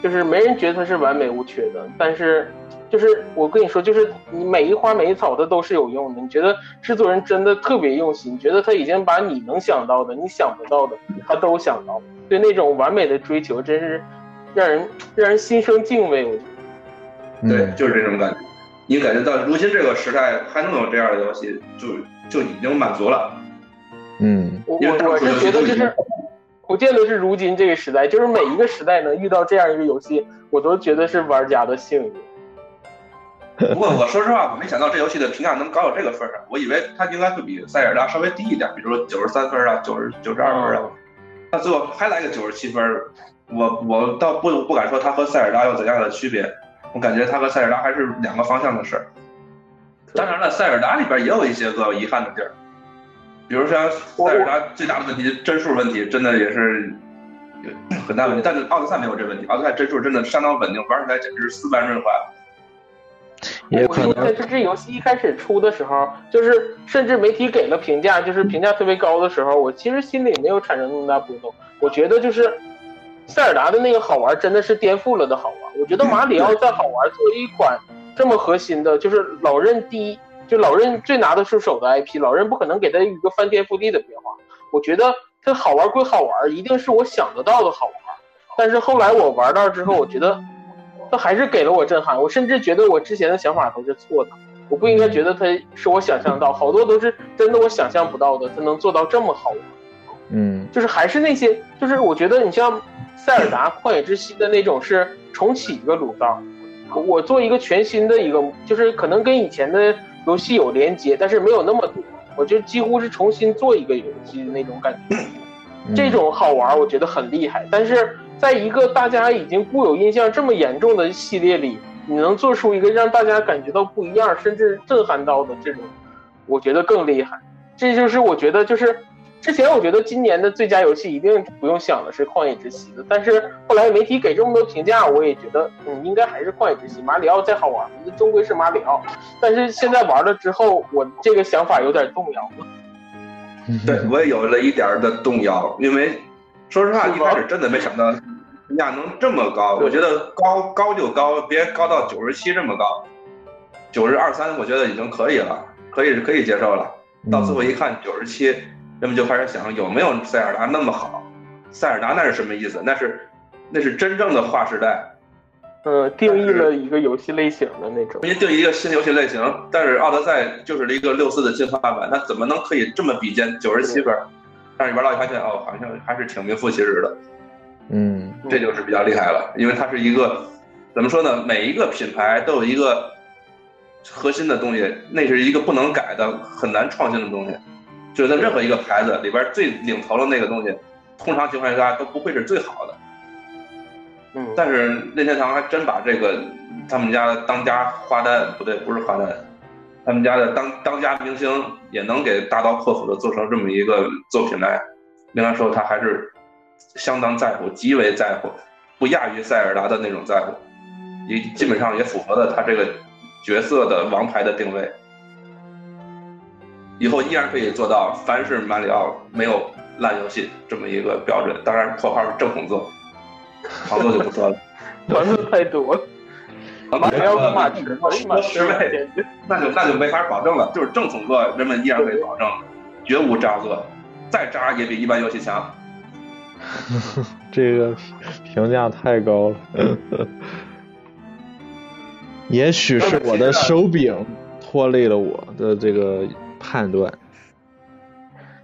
就是没人觉得它是完美无缺的，但是就是我跟你说，就是你每一花每一草它都是有用的。你觉得制作人真的特别用心，你觉得他已经把你能想到的、你想不到的，他都想到了。对那种完美的追求，真是让人让人心生敬畏。我觉得。嗯，对，就是这种感觉。你感觉到如今这个时代还能有这样的游戏，就就已经满足了。嗯我我我是觉得就是，我见得是如今这个时代，就是每一个时代能遇到这样一个游戏，我都觉得是玩家的幸运。不过我说实话，我没想到这游戏的评价能高到这个份上。我以为它应该会比塞尔达稍微低一点，比如说九十三分啊，九十九十二分啊。那最后还来个九十七分，我我倒不不敢说它和塞尔达有怎样的区别，我感觉它和塞尔达还是两个方向的事儿。当然了，塞尔达里边也有一些个遗憾的地儿，比如像塞尔达最大的问题，帧数问题真的也是有很大问题。但是奥德赛没有这问题，奥德赛帧数真的相当稳定，玩起来简直是丝般润滑。也可我觉得能这这游戏一开始出的时候，就是甚至媒体给了评价，就是评价特别高的时候，我其实心里没有产生那么大波动。我觉得就是塞尔达的那个好玩真的是颠覆了的好玩。我觉得马里奥再好玩，作为一款这么核心的，就是老任第一，就老任最拿得出手的 IP，老任不可能给他一个翻天覆地的变化。我觉得它好玩归好玩，一定是我想得到的好玩。但是后来我玩到之后，我觉得它还是给了我震撼。我甚至觉得我之前的想法都是错的，我不应该觉得它是我想象到，好多都是真的我想象不到的，它能做到这么好玩。嗯就是还是那些，就是我觉得你像塞尔达旷野之息的那种是重启一个炉灶，我我做一个全新的一个，就是可能跟以前的游戏有连接，但是没有那么多，我就几乎是重新做一个游戏的那种感觉。嗯这种好玩，我觉得很厉害。但是在一个大家已经固有印象这么严重的系列里，你能做出一个让大家感觉到不一样，甚至震撼到的这种，我觉得更厉害。这就是我觉得就是之前我觉得今年的最佳游戏一定不用想的是《旷野之息》的，但是后来媒体给这么多评价，我也觉得嗯应该还是《旷野之息》。马里奥再好玩，那终归是马里奥。但是现在玩了之后，我这个想法有点动摇了。对我也有了一点的动摇，因为说实话，一开始真的没想到评价能这么高。我觉得高高就高，别高到九十七这么高，九十二三我觉得已经可以了，可以可以接受了。到最后一看九十七，人们就开始想有没有塞尔达那么好？塞尔达那是什么意思？那是那是真正的划时代，呃，定义了一个游戏类型的那种重。新定义一个新游戏类型。但是奥德赛就是一个六四的进化版，那怎么能可以这么比肩九十七分？但是你玩到一发现，哦，好像还是挺名副其实的。嗯这就是比较厉害了，因为它是一个怎么说呢？每一个品牌都有一个核心的东西，那是一个不能改的、很难创新的东西。就是在任何一个牌子里边最领头的那个东西，通常情况下都不会是最好的。嗯，但是任天堂还真把这个他们家的当家花旦不对，不是花旦，他们家的当当家明星也能给大刀阔斧的做成这么一个作品来，应该说他还是相当在乎，极为在乎，不亚于塞尔达的那种在乎，也基本上也符合了他这个角色的王牌的定位。以后依然可以做到凡是马里奥没有烂游戏这么一个标准，当然括号是正统作，好作就不说了。团子太多了，马里奥跟马驰，马说驰十倍，那就那就没法保证了。就是正统作，人们依然可以保证，绝无渣作，再渣也比一般游戏强。这个评价太高了。也许是我的手柄拖累了我的这个判断。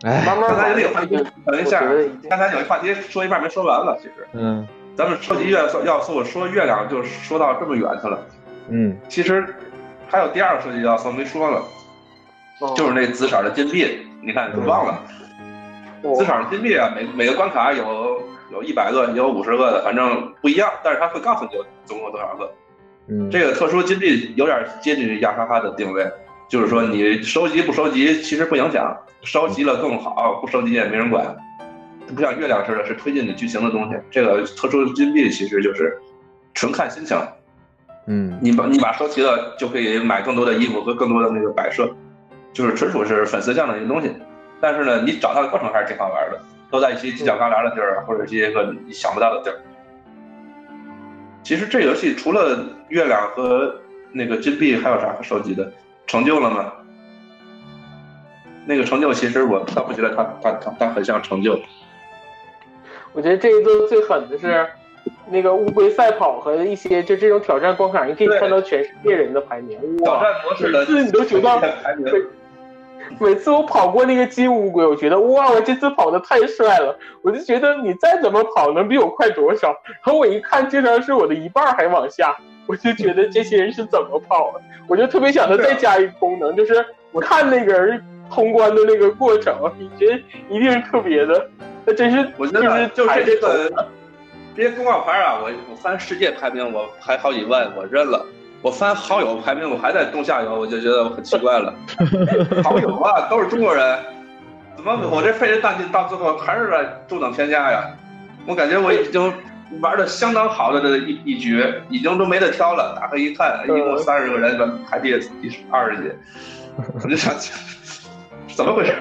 哎，慢慢刚才玩那个话题，等一下刚才有一话题说一半没说完了。其实嗯咱们超级元素要素说月亮就说到这么远去了，嗯其实还有第二个设计要素没说了，哦就是那紫色的金币，你看都忘了。紫色的金币啊，每每个关卡有有一百个，也有五十个的，反正不一样，但是他会告诉你有总共有多少个。嗯，这个特殊金币有点接近于亚沙哈的定位，就是说你收集不收集其实不影响，收集了更好，不收集也没人管。不像月亮似的，是推进你剧情的东西。这个特殊金币其实就是纯看心情，嗯你把你把收集了，就可以买更多的衣服和更多的那个摆设，就是纯属是粉丝向的一个东西。但是呢，你找它的过程还是挺好玩的，都在一些犄角旮旯的地儿，或者一些个你想不到的地儿。其实这游戏除了月亮和那个金币，还有啥可收集的？成就了吗？那个成就其实我倒不觉得他他他他很像成就，我觉得这一座最狠的是那个乌龟赛跑和一些就这种挑战关卡，你可以看到全世界人的排名。哇！挑战模式的每次你都觉得每次我跑过那个金乌龟，我觉得哇，我这次跑的太帅了，我就觉得你再怎么跑能比我快多少？然后我一看，竟然是我的一半儿还往下，我就觉得这些人是怎么跑的？我就特别想他再加一个功能，就是我看那个人通关的那个过程，你觉得一定是特别的，那真是我觉得就就是是这个这些公告牌啊，我我翻世界排名我排好几万，我认了。我翻好友排名，我还在中下游，我就觉得我很奇怪了。好友啊，都是中国人，怎么我这费这大劲，到最后还是在中等偏下呀？我感觉我已经玩的相当好的这一一局，已经都没得挑了。打开一看，一共三十个人，排第第二十几，我就想，怎么回事？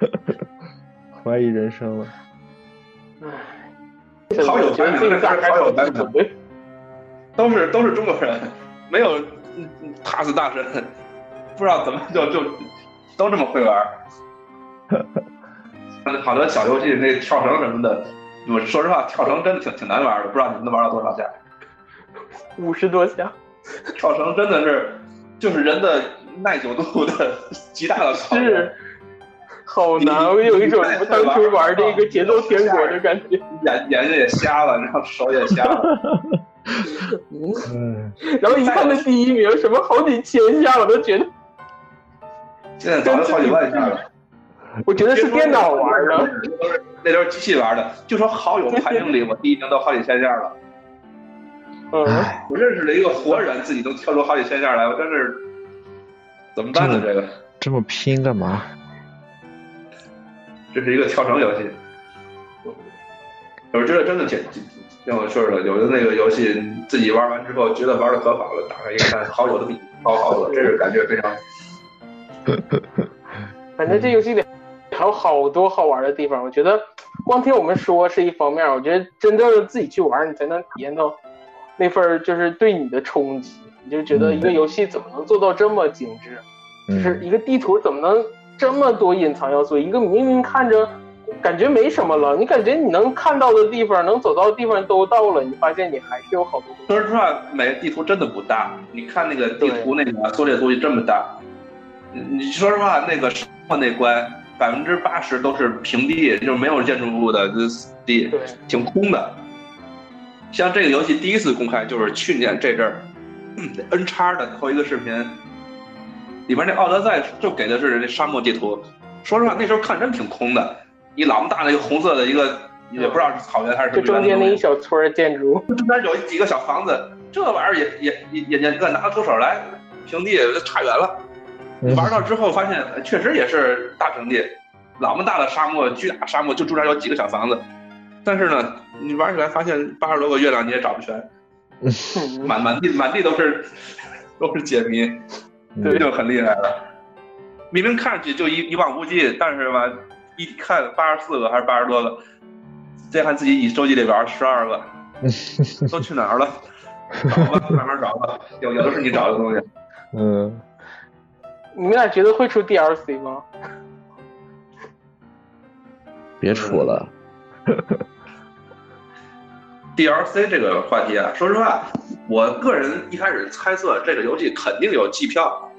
怀疑人生了。好友排名，这自己打开是好友排名。准备都是都是中国人，没有嗯嗯塔斯大神，不知道怎么就就都这么会玩。好多小游戏那跳绳什么的，我说实话，跳绳真的挺挺难玩的，不知道你们能玩到多少下？五十多下，跳绳真的是就是人的耐久度的极大的考验是。好难，我有一种当初玩这个节奏天国的感觉。眼眼睛也瞎了，然后手也瞎了。嗯，然后一看那第一名，什么好几千下，我都觉得，现在早就好几万下了。我觉得是电脑玩的。那都是机器玩的。就说好友排名里，我第一名都好几千下了。嗯，我认识了一个活人，自己都跳出好几千下来，我真是怎么办呢？这个这么拼干嘛？这是一个跳绳游戏。我觉得真的挺挺挺有趣的。有的那个游戏自己玩完之后，觉得玩的可好了，打开一看，好友都比超好多，这是感觉非常。反正这游戏里还有好多好玩的地方。我觉得光听我们说是一方面，我觉得真正的自己去玩，你才能体验到那份就是对你的冲击。你就觉得一个游戏怎么能做到这么精致？就是嗯一个地图怎么能这么多隐藏要素？一个明明看着感觉没什么了，你感觉你能看到的地方、能走到的地方都到了，你发现你还是有好多。说实话，每个地图真的不大。你看那个地图那个缩略图这么大，你你说实话，那个沙漠那关百分之八十都是平地，就是没有建筑物的，就是地，对，挺空的。像这个游戏第一次公开就是去年这阵儿，N 叉的头一个视频，里边那奥德赛就给的是那沙漠地图。说实话，那时候看真挺空的，一老么大的一个红色的一个，也不知道是草原还是什就中间那一小撮儿建筑，中间有几个小房子，这玩意儿也也也也也敢拿得出手来，平地差远了。嗯玩到之后发现，呃确实也是大平地，那么大的沙漠，巨大沙漠，就中间有几个小房子。但是呢，你玩起来发现八十多个月亮你也找不全，嗯满满地满地都是都是解谜，这嗯就很厉害了。明明看上去就一一望无际，但是吧，一看八十四个还是八十多个，再看自己已收集里边十二个，都去哪儿了？找吧，慢慢找吧，有有的是你找的东西。嗯，你们俩觉得会出 DLC 吗？别出了。DLC 这个话题啊，说实话，我个人一开始猜测这个游戏肯定有季票，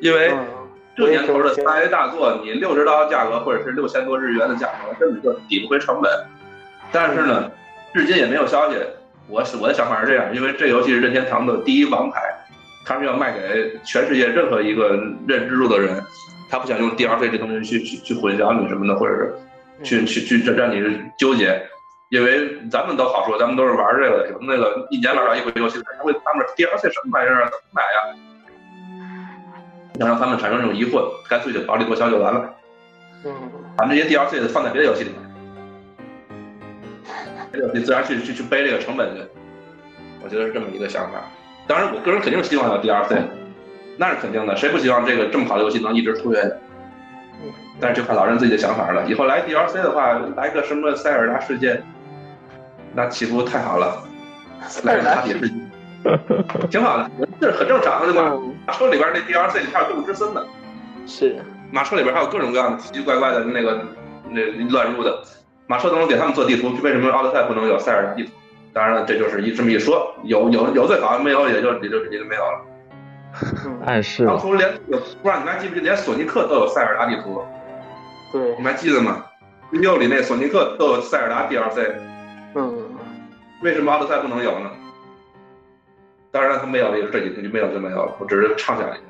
因为嗯，这年头的三 A 大作，你六十刀价格或者是六千多日元的价格，根本就抵不回成本。但是呢，至今也没有消息。我我的想法是这样，因为这游戏是任天堂的第一王牌，他们要卖给全世界任何一个认知度的人，他不想用 DLC 这东西去去去混淆你什么的，或者是去去去让让你纠结。因为咱们都好说，咱们都是玩这个，什么那个一年玩上一回游戏，他会他们 DLC 什么玩意儿啊？怎么买呀？想让他们产生这种疑惑，干脆就薄利多销就完了。嗯，把这些 DLC 放在别的游戏里面，你自然去去去背这个成本去。我觉得是这么一个想法。当然，我个人肯定是希望有 DLC，那是肯定的，谁不希望这个这么好的游戏能一直出下去？但是就看老人自己的想法了。以后来 DLC 的话，来个什么塞尔达世界，那岂不太好了？来个大铁世界，挺好的，这是很正常的，对吧？马车里边那 DLC 里还有动物之森呢，是马车里边还有各种各样的奇奇怪怪的那个那乱入的，马车都能给他们做地图，为什么奥德赛不能有塞尔达地图？当然了，这就是一这么一说，有有有最好，没有也就也就也就没有了。暗示了，当初连不知道你们还记不记得，连索尼克都有塞尔达地图，对你，们还记得吗？六里那索尼克都有塞尔达 DLC，嗯，为什么奥德赛不能有呢？当然他没有，也这几天就没有就没有了，我只是畅想一下。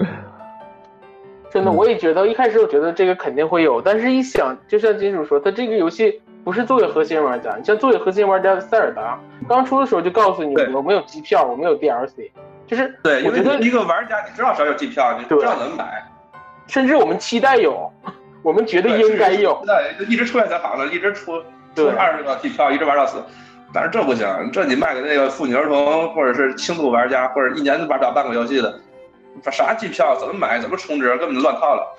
真的，我也觉得一开始我觉得这个肯定会有，但是一想，就像金主说，他这个游戏不是作为核心玩家，你像作为核心玩家的塞尔达，刚出的时候就告诉你我没有机票，我没有 DLC，就是对，因我觉得一个玩家，你知道啥叫机票，你知道怎么买，甚至我们期待有，我们觉得应该有，对，一直出来才好呢，一直出出对二十个机票，一直玩到死。但是这不行，这你卖给那个妇女儿童或者是轻度玩家，或者一年玩不了半个游戏的，把啥机票怎么买怎么充值，根本就乱套了。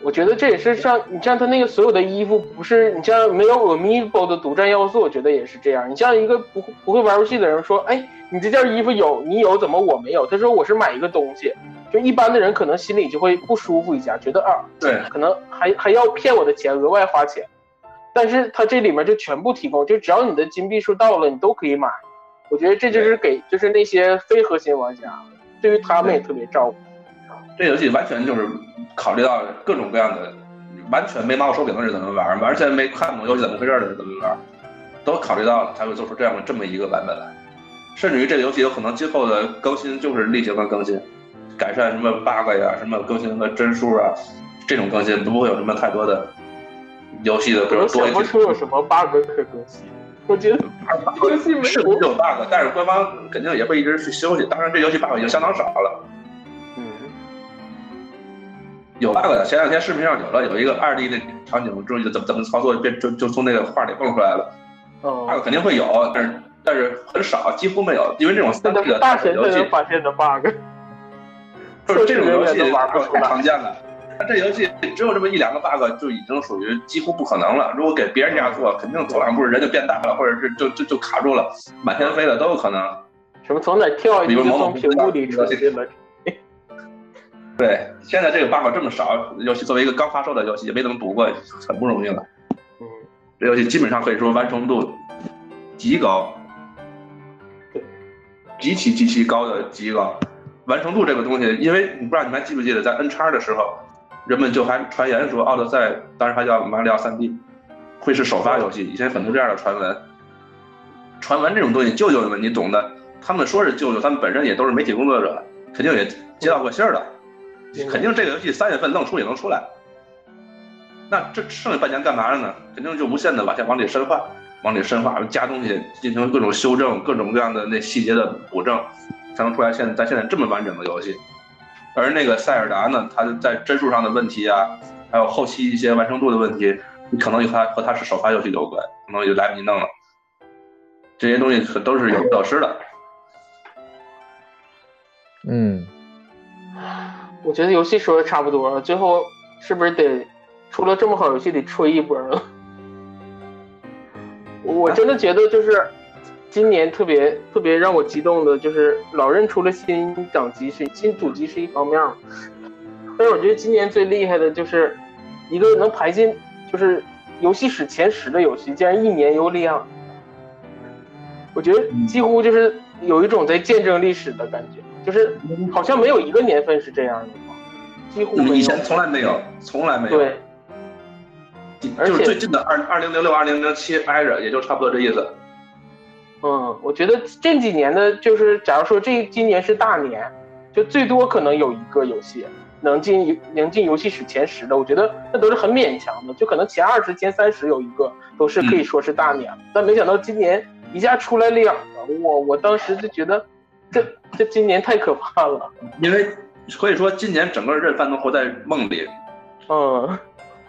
我觉得这也是像你像他那个所有的衣服，不是你像没有 Amiibo 的独占要素，我觉得也是这样。你像一个不不会玩游戏的人说，哎，你这件衣服有你有，怎么我没有？他说我是买一个东西，就一般的人可能心里就会不舒服一下，觉得啊，对，可能还还要骗我的钱，额外花钱。但是他这里面就全部提供，就只要你的金币数到了，你都可以买。我觉得这就是给就是那些非核心玩家，对于他们也特别照顾。这游戏完全就是考虑到各种各样的，完全没拿过手柄的人怎么玩，完全没看懂游戏怎么回事的人怎么玩，都考虑到了才会做出这样的这么一个版本来。甚至于这个游戏有可能今后的更新就是例行的更新，改善什么 bug 呀，什么更新的帧数啊，这种更新都不会有什么太多的游戏的，比如我多一想不出有什么 bug 可更新。我觉得 游戏没是有 bug，但是官方肯定也会一直去修去。当然，这游戏 bug 已经相当少了。嗯，有 bug 的，前两天视频上有了，有一个二 D 的场景，终于怎么怎么操作变就就从那个画里蹦出来了。哦 bug 肯定会有，但是但是很少，几乎没有，因为这种三 D 的大神才游戏能发现的 bug。就是这种游戏太常见了。那这游戏只有这么一两个 bug 就已经属于几乎不可能了。如果给别人家做，肯定走两步人就变大了，或者是就就就卡住了，满天飞了都有可能。什么从哪跳一从屏幕里出现了？对，现在这个 bug 这么少，游戏作为一个刚发售的游戏，也没怎么补过，很不容易了。嗯，这游戏基本上可以说完成度极高，对，极其极其高的极高。完成度这个东西，因为你不知道你们还记不记得，在 N 叉的时候，人们就还传言说《奥德赛》当时还叫《马里奥 3D》，会是首发游戏。以前很多这样的传闻，传闻这种东西，舅舅们你懂的。他们说是舅舅，他们本身也都是媒体工作者，肯定也接到过信儿的，肯定这个游戏三月份弄出也能出来。那这剩下半年干嘛了呢？肯定就无限的往下往里深化，往里深化，加东西，进行各种修正，各种各样的那细节的补正，才能出来现在咱现在这么完整的游戏。而那个塞尔达呢，它在帧数上的问题啊，还有后期一些完成度的问题，你可能和它和它是首发游戏有关，可能就来不及弄了。这些东西可都是有得失的。嗯，我觉得游戏说的差不多了，最后是不是得出了这么好游戏得吹一波了？我我真的觉得就是今年特别特别让我激动的，就是老任出了新掌机是新主机是一方面，但是我觉得今年最厉害的就是一个能排进就是游戏史前十的游戏，竟然一年有两，我觉得几乎就是有一种在见证历史的感觉，就是好像没有一个年份是这样的，几乎没有。以前从来没有，从来没有。对，而且就是最近的二二零零六、二零零七挨着，也就差不多这意思。嗯，我觉得这几年的，就是假如说这今年是大年，就最多可能有一个游戏能进游能进游戏史前十的，我觉得那都是很勉强的，就可能前二十、前三十有一个都是可以说是大年，但没想到今年一下出来两个，我我当时就觉得这这今年太可怕了，因为可以说今年整个任范都活在梦里，嗯，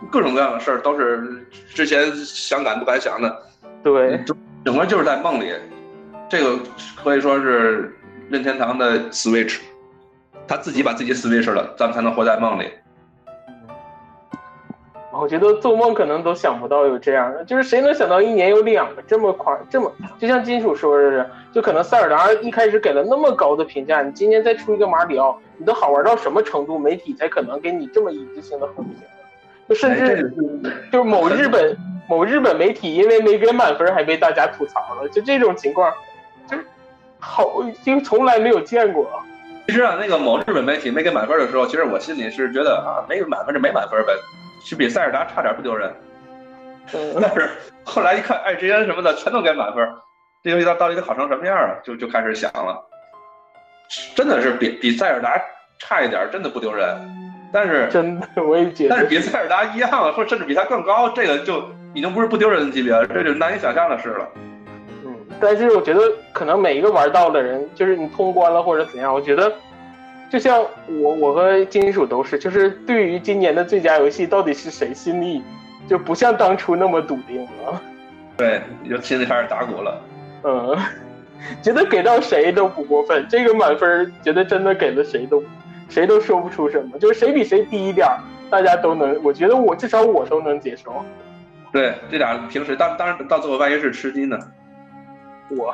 各种各样的事儿都是之前想敢不敢想的，对，整整个就是在梦里，这个可以说是任天堂的 Switch，他自己把自己 Switch 了，咱们才能活在梦里。我觉得做梦可能都想不到有这样的，就是谁能想到一年有两个这么夸这么，就像金属说的是，就可能塞尔达一开始给了那么高的评价，你今年再出一个马里奥，你都好玩到什么程度，媒体才可能给你这么一致性的好评？就甚至就是某日本 某日本媒体因为没给满分还被大家吐槽了，就这种情况，就是好就从来没有见过。其实啊，那个某日本媒体没给满分的时候，其实我心里是觉得啊，没满分就没满分呗，是比塞尔达差点不丢人。嗯，但是后来一看 IGN 什么的全都给满分，这游戏到到底得好成什么样啊？就就开始想了，真的是比比塞尔达差一点，真的不丢人。但是真的我也觉得，但是比塞尔达一样，或甚至比它更高，这个就已经不是不丢人的级别了，这就难以想象的事了。嗯，但是我觉得可能每一个玩到的人，就是你通关了或者怎样，我觉得就像我我和金属都是，就是对于今年的最佳游戏到底是谁，心里就不像当初那么笃定了。对，就心里开始打鼓了。嗯，觉得给到谁都不过分，这个满分觉得真的给了谁都谁都说不出什么，就是谁比谁低一点儿，大家都能，我觉得我至少我都能接受。对，这俩平时当当然到最后万一是吃鸡呢？我，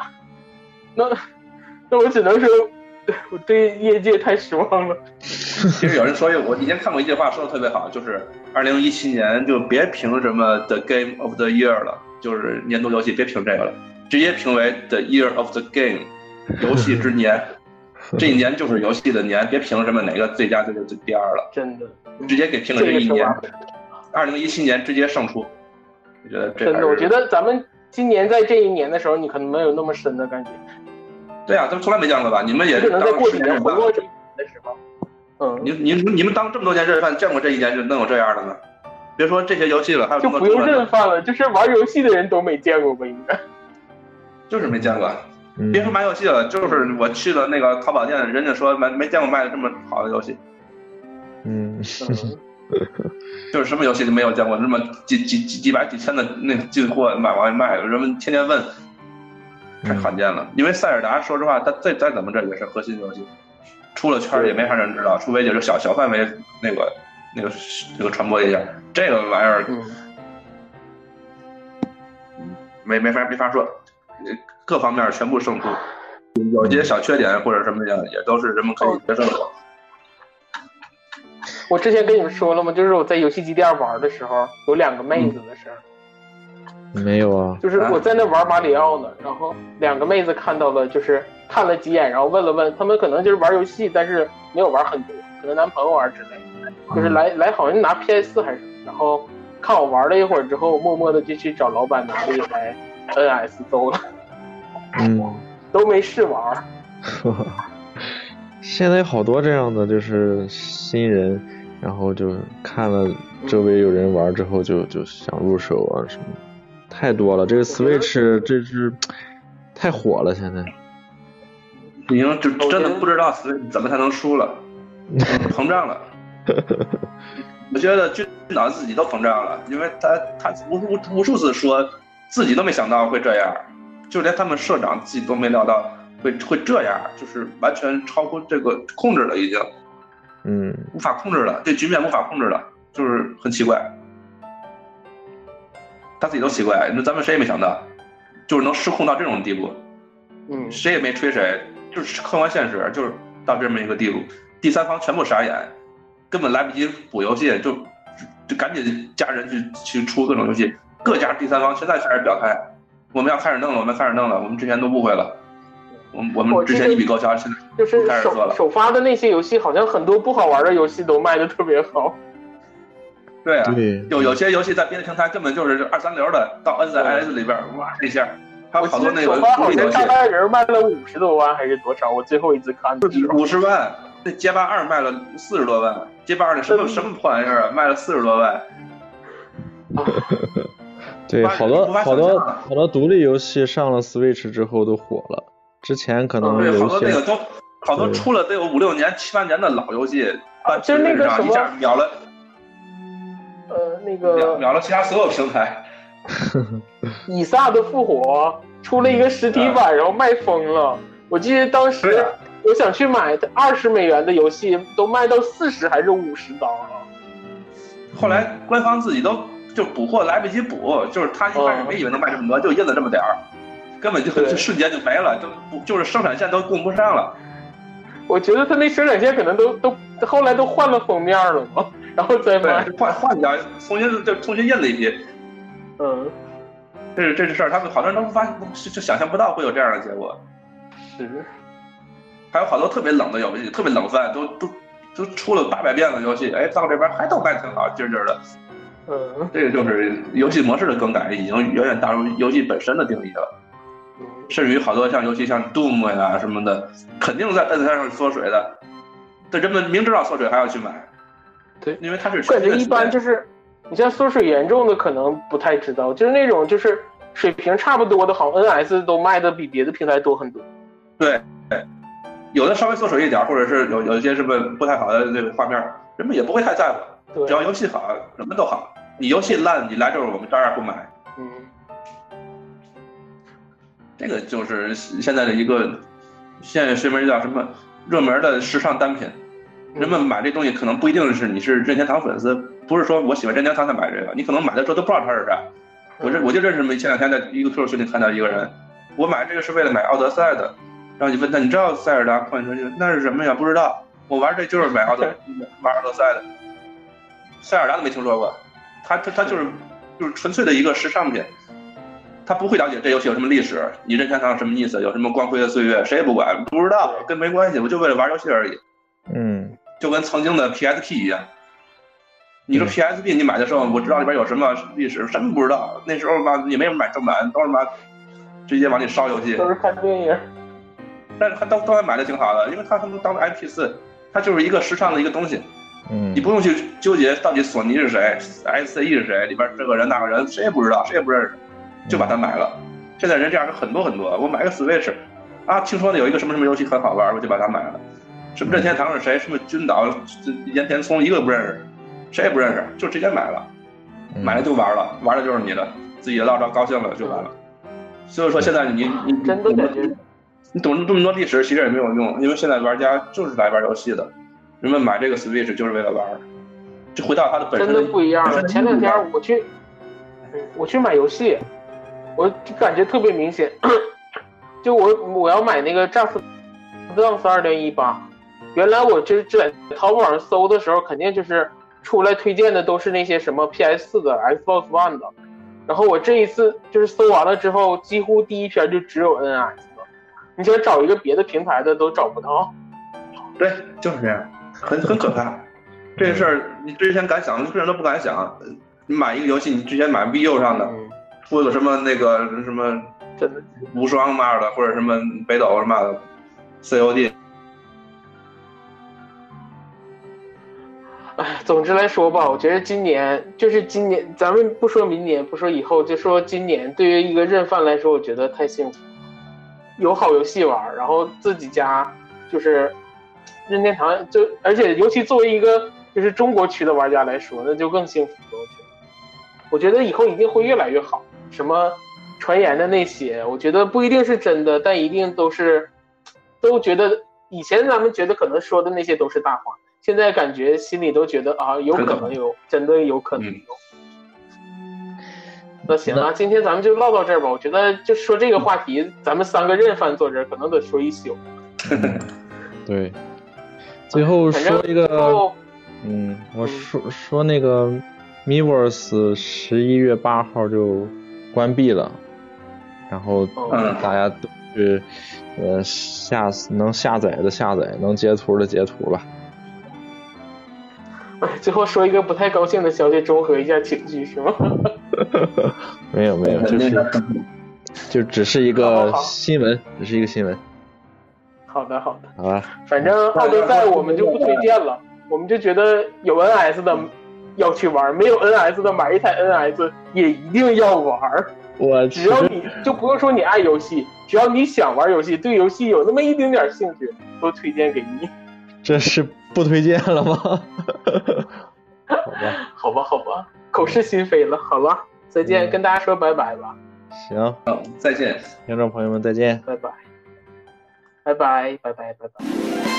那那我只能说，我对业界太失望了。其实有人说，我以前看过一句话说的特别好，就是二零一七年就别评什么 The Game of the Year 了，就是年度游戏别评这个了，直接评为 The Year of the Game，游戏之年。这一年就是游戏的年，别评什么哪个最佳最最最第二了，真的，直接给评了这一年。二零一七年直接胜出，我觉得这真的，还是我觉得咱们今年在这一年的时候，你可能没有那么深的感觉，对啊，都从来没见过吧？你们也是当过十年吧？回过这一的时候，嗯，你你你们当这么多年认饭，见过这一年就能有这样的吗？别说这些游戏了，还有这么就不用多认饭了，就是玩游戏的人都没见过吧？应该。就是没见过。嗯别说买游戏了，就是我去了那个淘宝店，人家说没没见过卖的这么好的游戏，嗯，嗯就是什么游戏都没有见过，那么几几几几百几千的那进货买往外卖，人们天天问，太罕见了。因为塞尔达，说实话，它再再怎么着也是核心游戏，出了圈儿也没啥人知道，除非就是小小范围那个那个那个传播一下，这个玩意儿嗯，没没法没法说，呃各方面全部胜出，有些小缺点或者什么的也都是人们可以接受的。我之前跟你们说了吗？就是我在游戏机店玩的时候，有两个妹子的事儿。没有啊，就是我在那玩马里奥呢，然后两个妹子看到了，就是看了几眼，然后问了问，他们可能就是玩游戏，但是没有玩很多，可能男朋友玩之类的，就是来来好像拿 PS 四还是什么，然后看我玩了一会儿之后，默默的就去找老板拿了一台 NS 走了，嗯，都没试玩。现在有好多这样的就是新人，然后就看了周围有人玩之后就就想入手啊什么，太多了。这个 Switch 这是太火了，现在。已经就真的不知道怎么才能输了，膨胀了。我觉得军导自己都膨胀了，因为他他无数无数次说自己都没想到会这样，就连他们社长自己都没料到会会这样，就是完全超乎这个控制了，已经嗯无法控制了，这局面无法控制了，就是很奇怪。他自己都奇怪，那咱们谁也没想到，就是能失控到这种地步。嗯，谁也没吹谁，就是客观现实，就是到这么一个地步，第三方全部傻眼，根本来不及补游戏，就就赶紧加人去去出各种游戏，各家第三方现在开始表态，我们要开始弄了，我们开始弄了，我们之前都误会了，我们我们之前一笔勾销，现在就是开始做了首首发的那些游戏，好像很多不好玩的游戏都卖的特别好。对啊，对，有有些游戏在别的平台根本就是二三流的，到摁在 IS 里边，哇一下还有好多那个独立游戏像大，半人卖了五十多万还是多少？我最后一次看的时候，五十万。那街霸二卖了四十多万，街霸二那什么嗯什么破玩意儿啊，卖了四十多万。对，好多好多好多独立游戏上了 Switch 之后都火了，之前可能有一些好多那个都好多出了得有五六年、七八年的老游戏，啊就是那个什么一下秒了呃，那秒个秒了其他所有平台。以撒的复活出了一个实体版，然后卖疯了。我记得当时啊我想去买二十美元的游戏，都卖到四十还是五十刀了。后来官方自己都就补货来不及补，就是他一开始没以为能卖这么多，就印了这么点儿，根本就对就瞬间就没了，就不就是生产线都供不上了。我觉得他那生产线可能都都后来都换了封面了嘛，然后再换换掉，重新就重新印了一批。嗯，这是这是事儿，他们好多人都无法就就想象不到会有这样的结果。是。还有好多特别冷的游戏，特别冷饭，都都都出了八百遍的游戏，哎，到这边还都卖挺好，劲劲儿的。嗯这个就是游戏模式的更改，已经远远大于游戏本身的定义了。嗯，甚至于好多像游戏像 Doom 呀什么的，肯定在 N 三上缩水的，但人们明知道缩水还要去买。对因为它是我感觉一般就就是，你像缩水严重的可能不太知道，就是那种就是水平差不多的，好像 NS 都卖的比别的平台多很多。对，有的稍微缩水一点，或者是有有一些什么不太好的这个画面，人们也不会太在乎，对只，要游戏好，什么都好。你游戏烂，你来这儿我们照样不买。嗯，这个就是现在的一个，现在身边叫什么热门的时尚单品。人们买这东西可能不一定是你是任天堂粉丝，不是说我喜欢任天堂才买这个，你可能买的时候都不知道它是啥。我这我就认识没前两天在一个 QQ 群里看到一个人，我买这个是为了买奥德赛的，然后你问他你知道塞尔达旷野传奇那是什么呀？不知道，我玩这就是买奥德 玩奥德赛的，塞尔达都没听说过，他他他就是就是纯粹的一个时尚品。他不会了解这游戏有什么历史，你任天堂什么意思，有什么光辉的岁月，谁也不管，不知道，跟没关系，我就为了玩游戏而已，嗯就跟曾经的 PSP 一样。你说嗯 PSP 你买的时候，我知道里边有什么历史，什么不知道。那时候吧也没人买正版，都是嘛直接往里烧游戏，都是看电影。但是他都都还买的挺好的，因为他他们当 MP 四，它就是一个时尚的一个东西，嗯你不用去纠结到底索尼是谁，SCE 是谁，里边这个人那个人谁也不知道，谁也不认识，就把它买了。现在人这样的很多很多，我买个 Switch，啊，听说呢有一个什么什么游戏很好玩，我就把它买了。什么任天堂是谁，什么君岛、这岩田聪一个不认识，谁也不认识，就直接买了，嗯买了就玩了，玩的就是你的，自己捞着高兴了就完了。所以说现在你你真的感觉你懂这么多历史其实也没有用，因为现在玩家就是来玩游戏的，人们买这个 Switch 就是为了玩，就回到它的本身真的不一样了。前两天我去，嗯我去买游戏，我就感觉特别明显。就我我要买那个《战死 Dance 二零一八》，原来我就是在淘宝上搜的时候，肯定就是出来推荐的都是那些什么 PS 四的、Xbox One 的。然后我这一次就是搜完了之后，几乎第一篇就只有 NS 了。你想找一个别的平台的都找不到。对，就是这样，很很可怕。这事儿你之前敢想，个人都不敢想。你买一个游戏，你之前买 VU 上的，嗯，出了什么那个什么真的。无双嘛的，或者什么北斗什么的，COD，哎，总之来说吧，我觉得今年就是今年，咱们不说明年，不说以后，就说今年，对于一个认饭来说，我觉得太幸福，有好游戏玩，然后自己家就是任天堂，就而且尤其作为一个就是中国区的玩家来说，那就更幸福了。我觉得，我觉得以后一定会越来越好。什么传言的那些，我觉得不一定是真的，但一定都是都觉得以前咱们觉得可能说的那些都是大话。现在感觉心里都觉得啊，有可能有，真的有可能有。那行啊，今天咱们就唠到这儿吧。我觉得就说这个话题，咱们三个认饭坐这儿，可能得说一宿。对。最后说一个，嗯，我说说那个 Miiverse 十一月八号就关闭了，然后嗯大家都去呃下能下载的下载，能截图的截图吧。哎 最后说一个不太高兴的消息，中和一下情绪是吗？没 有没有，就是就只是一好个好新闻，只是一个新闻，好的好的，好吧？反正奥德赛我们就不推荐了，我们就觉得有 NS 的要去玩，没有 NS 的买一台 NS 也一定要玩。我只要你就不用说你爱游戏，只要你想玩游戏，对游戏有那么一丁点兴趣，都推荐给你。这是不推荐了吗？好吧，好吧好吧，口是心非了。好了，再见，嗯跟大家说拜拜吧，行，嗯，再见。听众朋友们再见。拜拜，拜拜拜拜拜拜。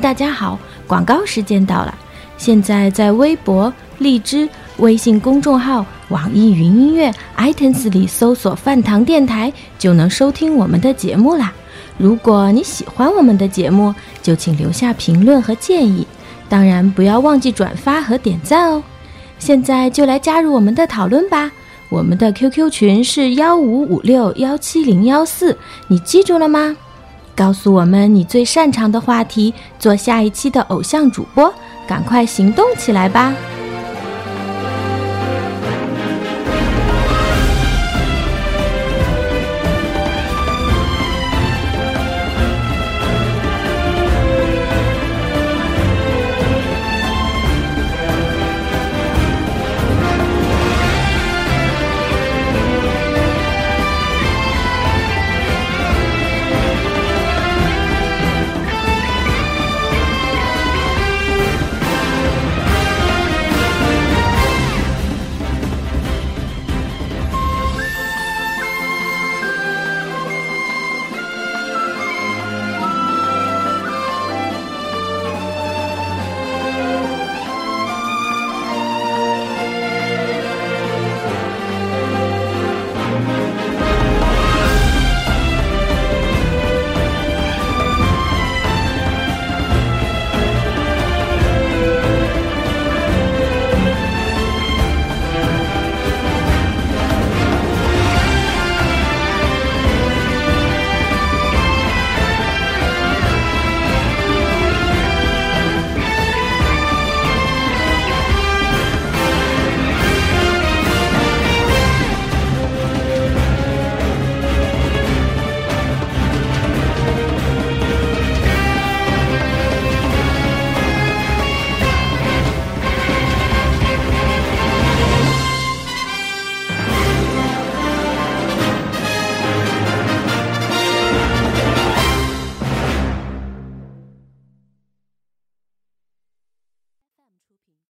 大家好！广告时间到了。现在在微博、荔枝、微信公众号、网易云音乐、iTunes 里搜索“饭堂电台”，就能收听我们的节目啦。如果你喜欢我们的节目，就请留下评论和建议，当然不要忘记转发和点赞哦。现在就来加入我们的讨论吧。我们的 QQ 群是幺五五六幺七零幺四，你记住了吗？告诉我们你最擅长的话题，做下一期的偶像主播，赶快行动起来吧！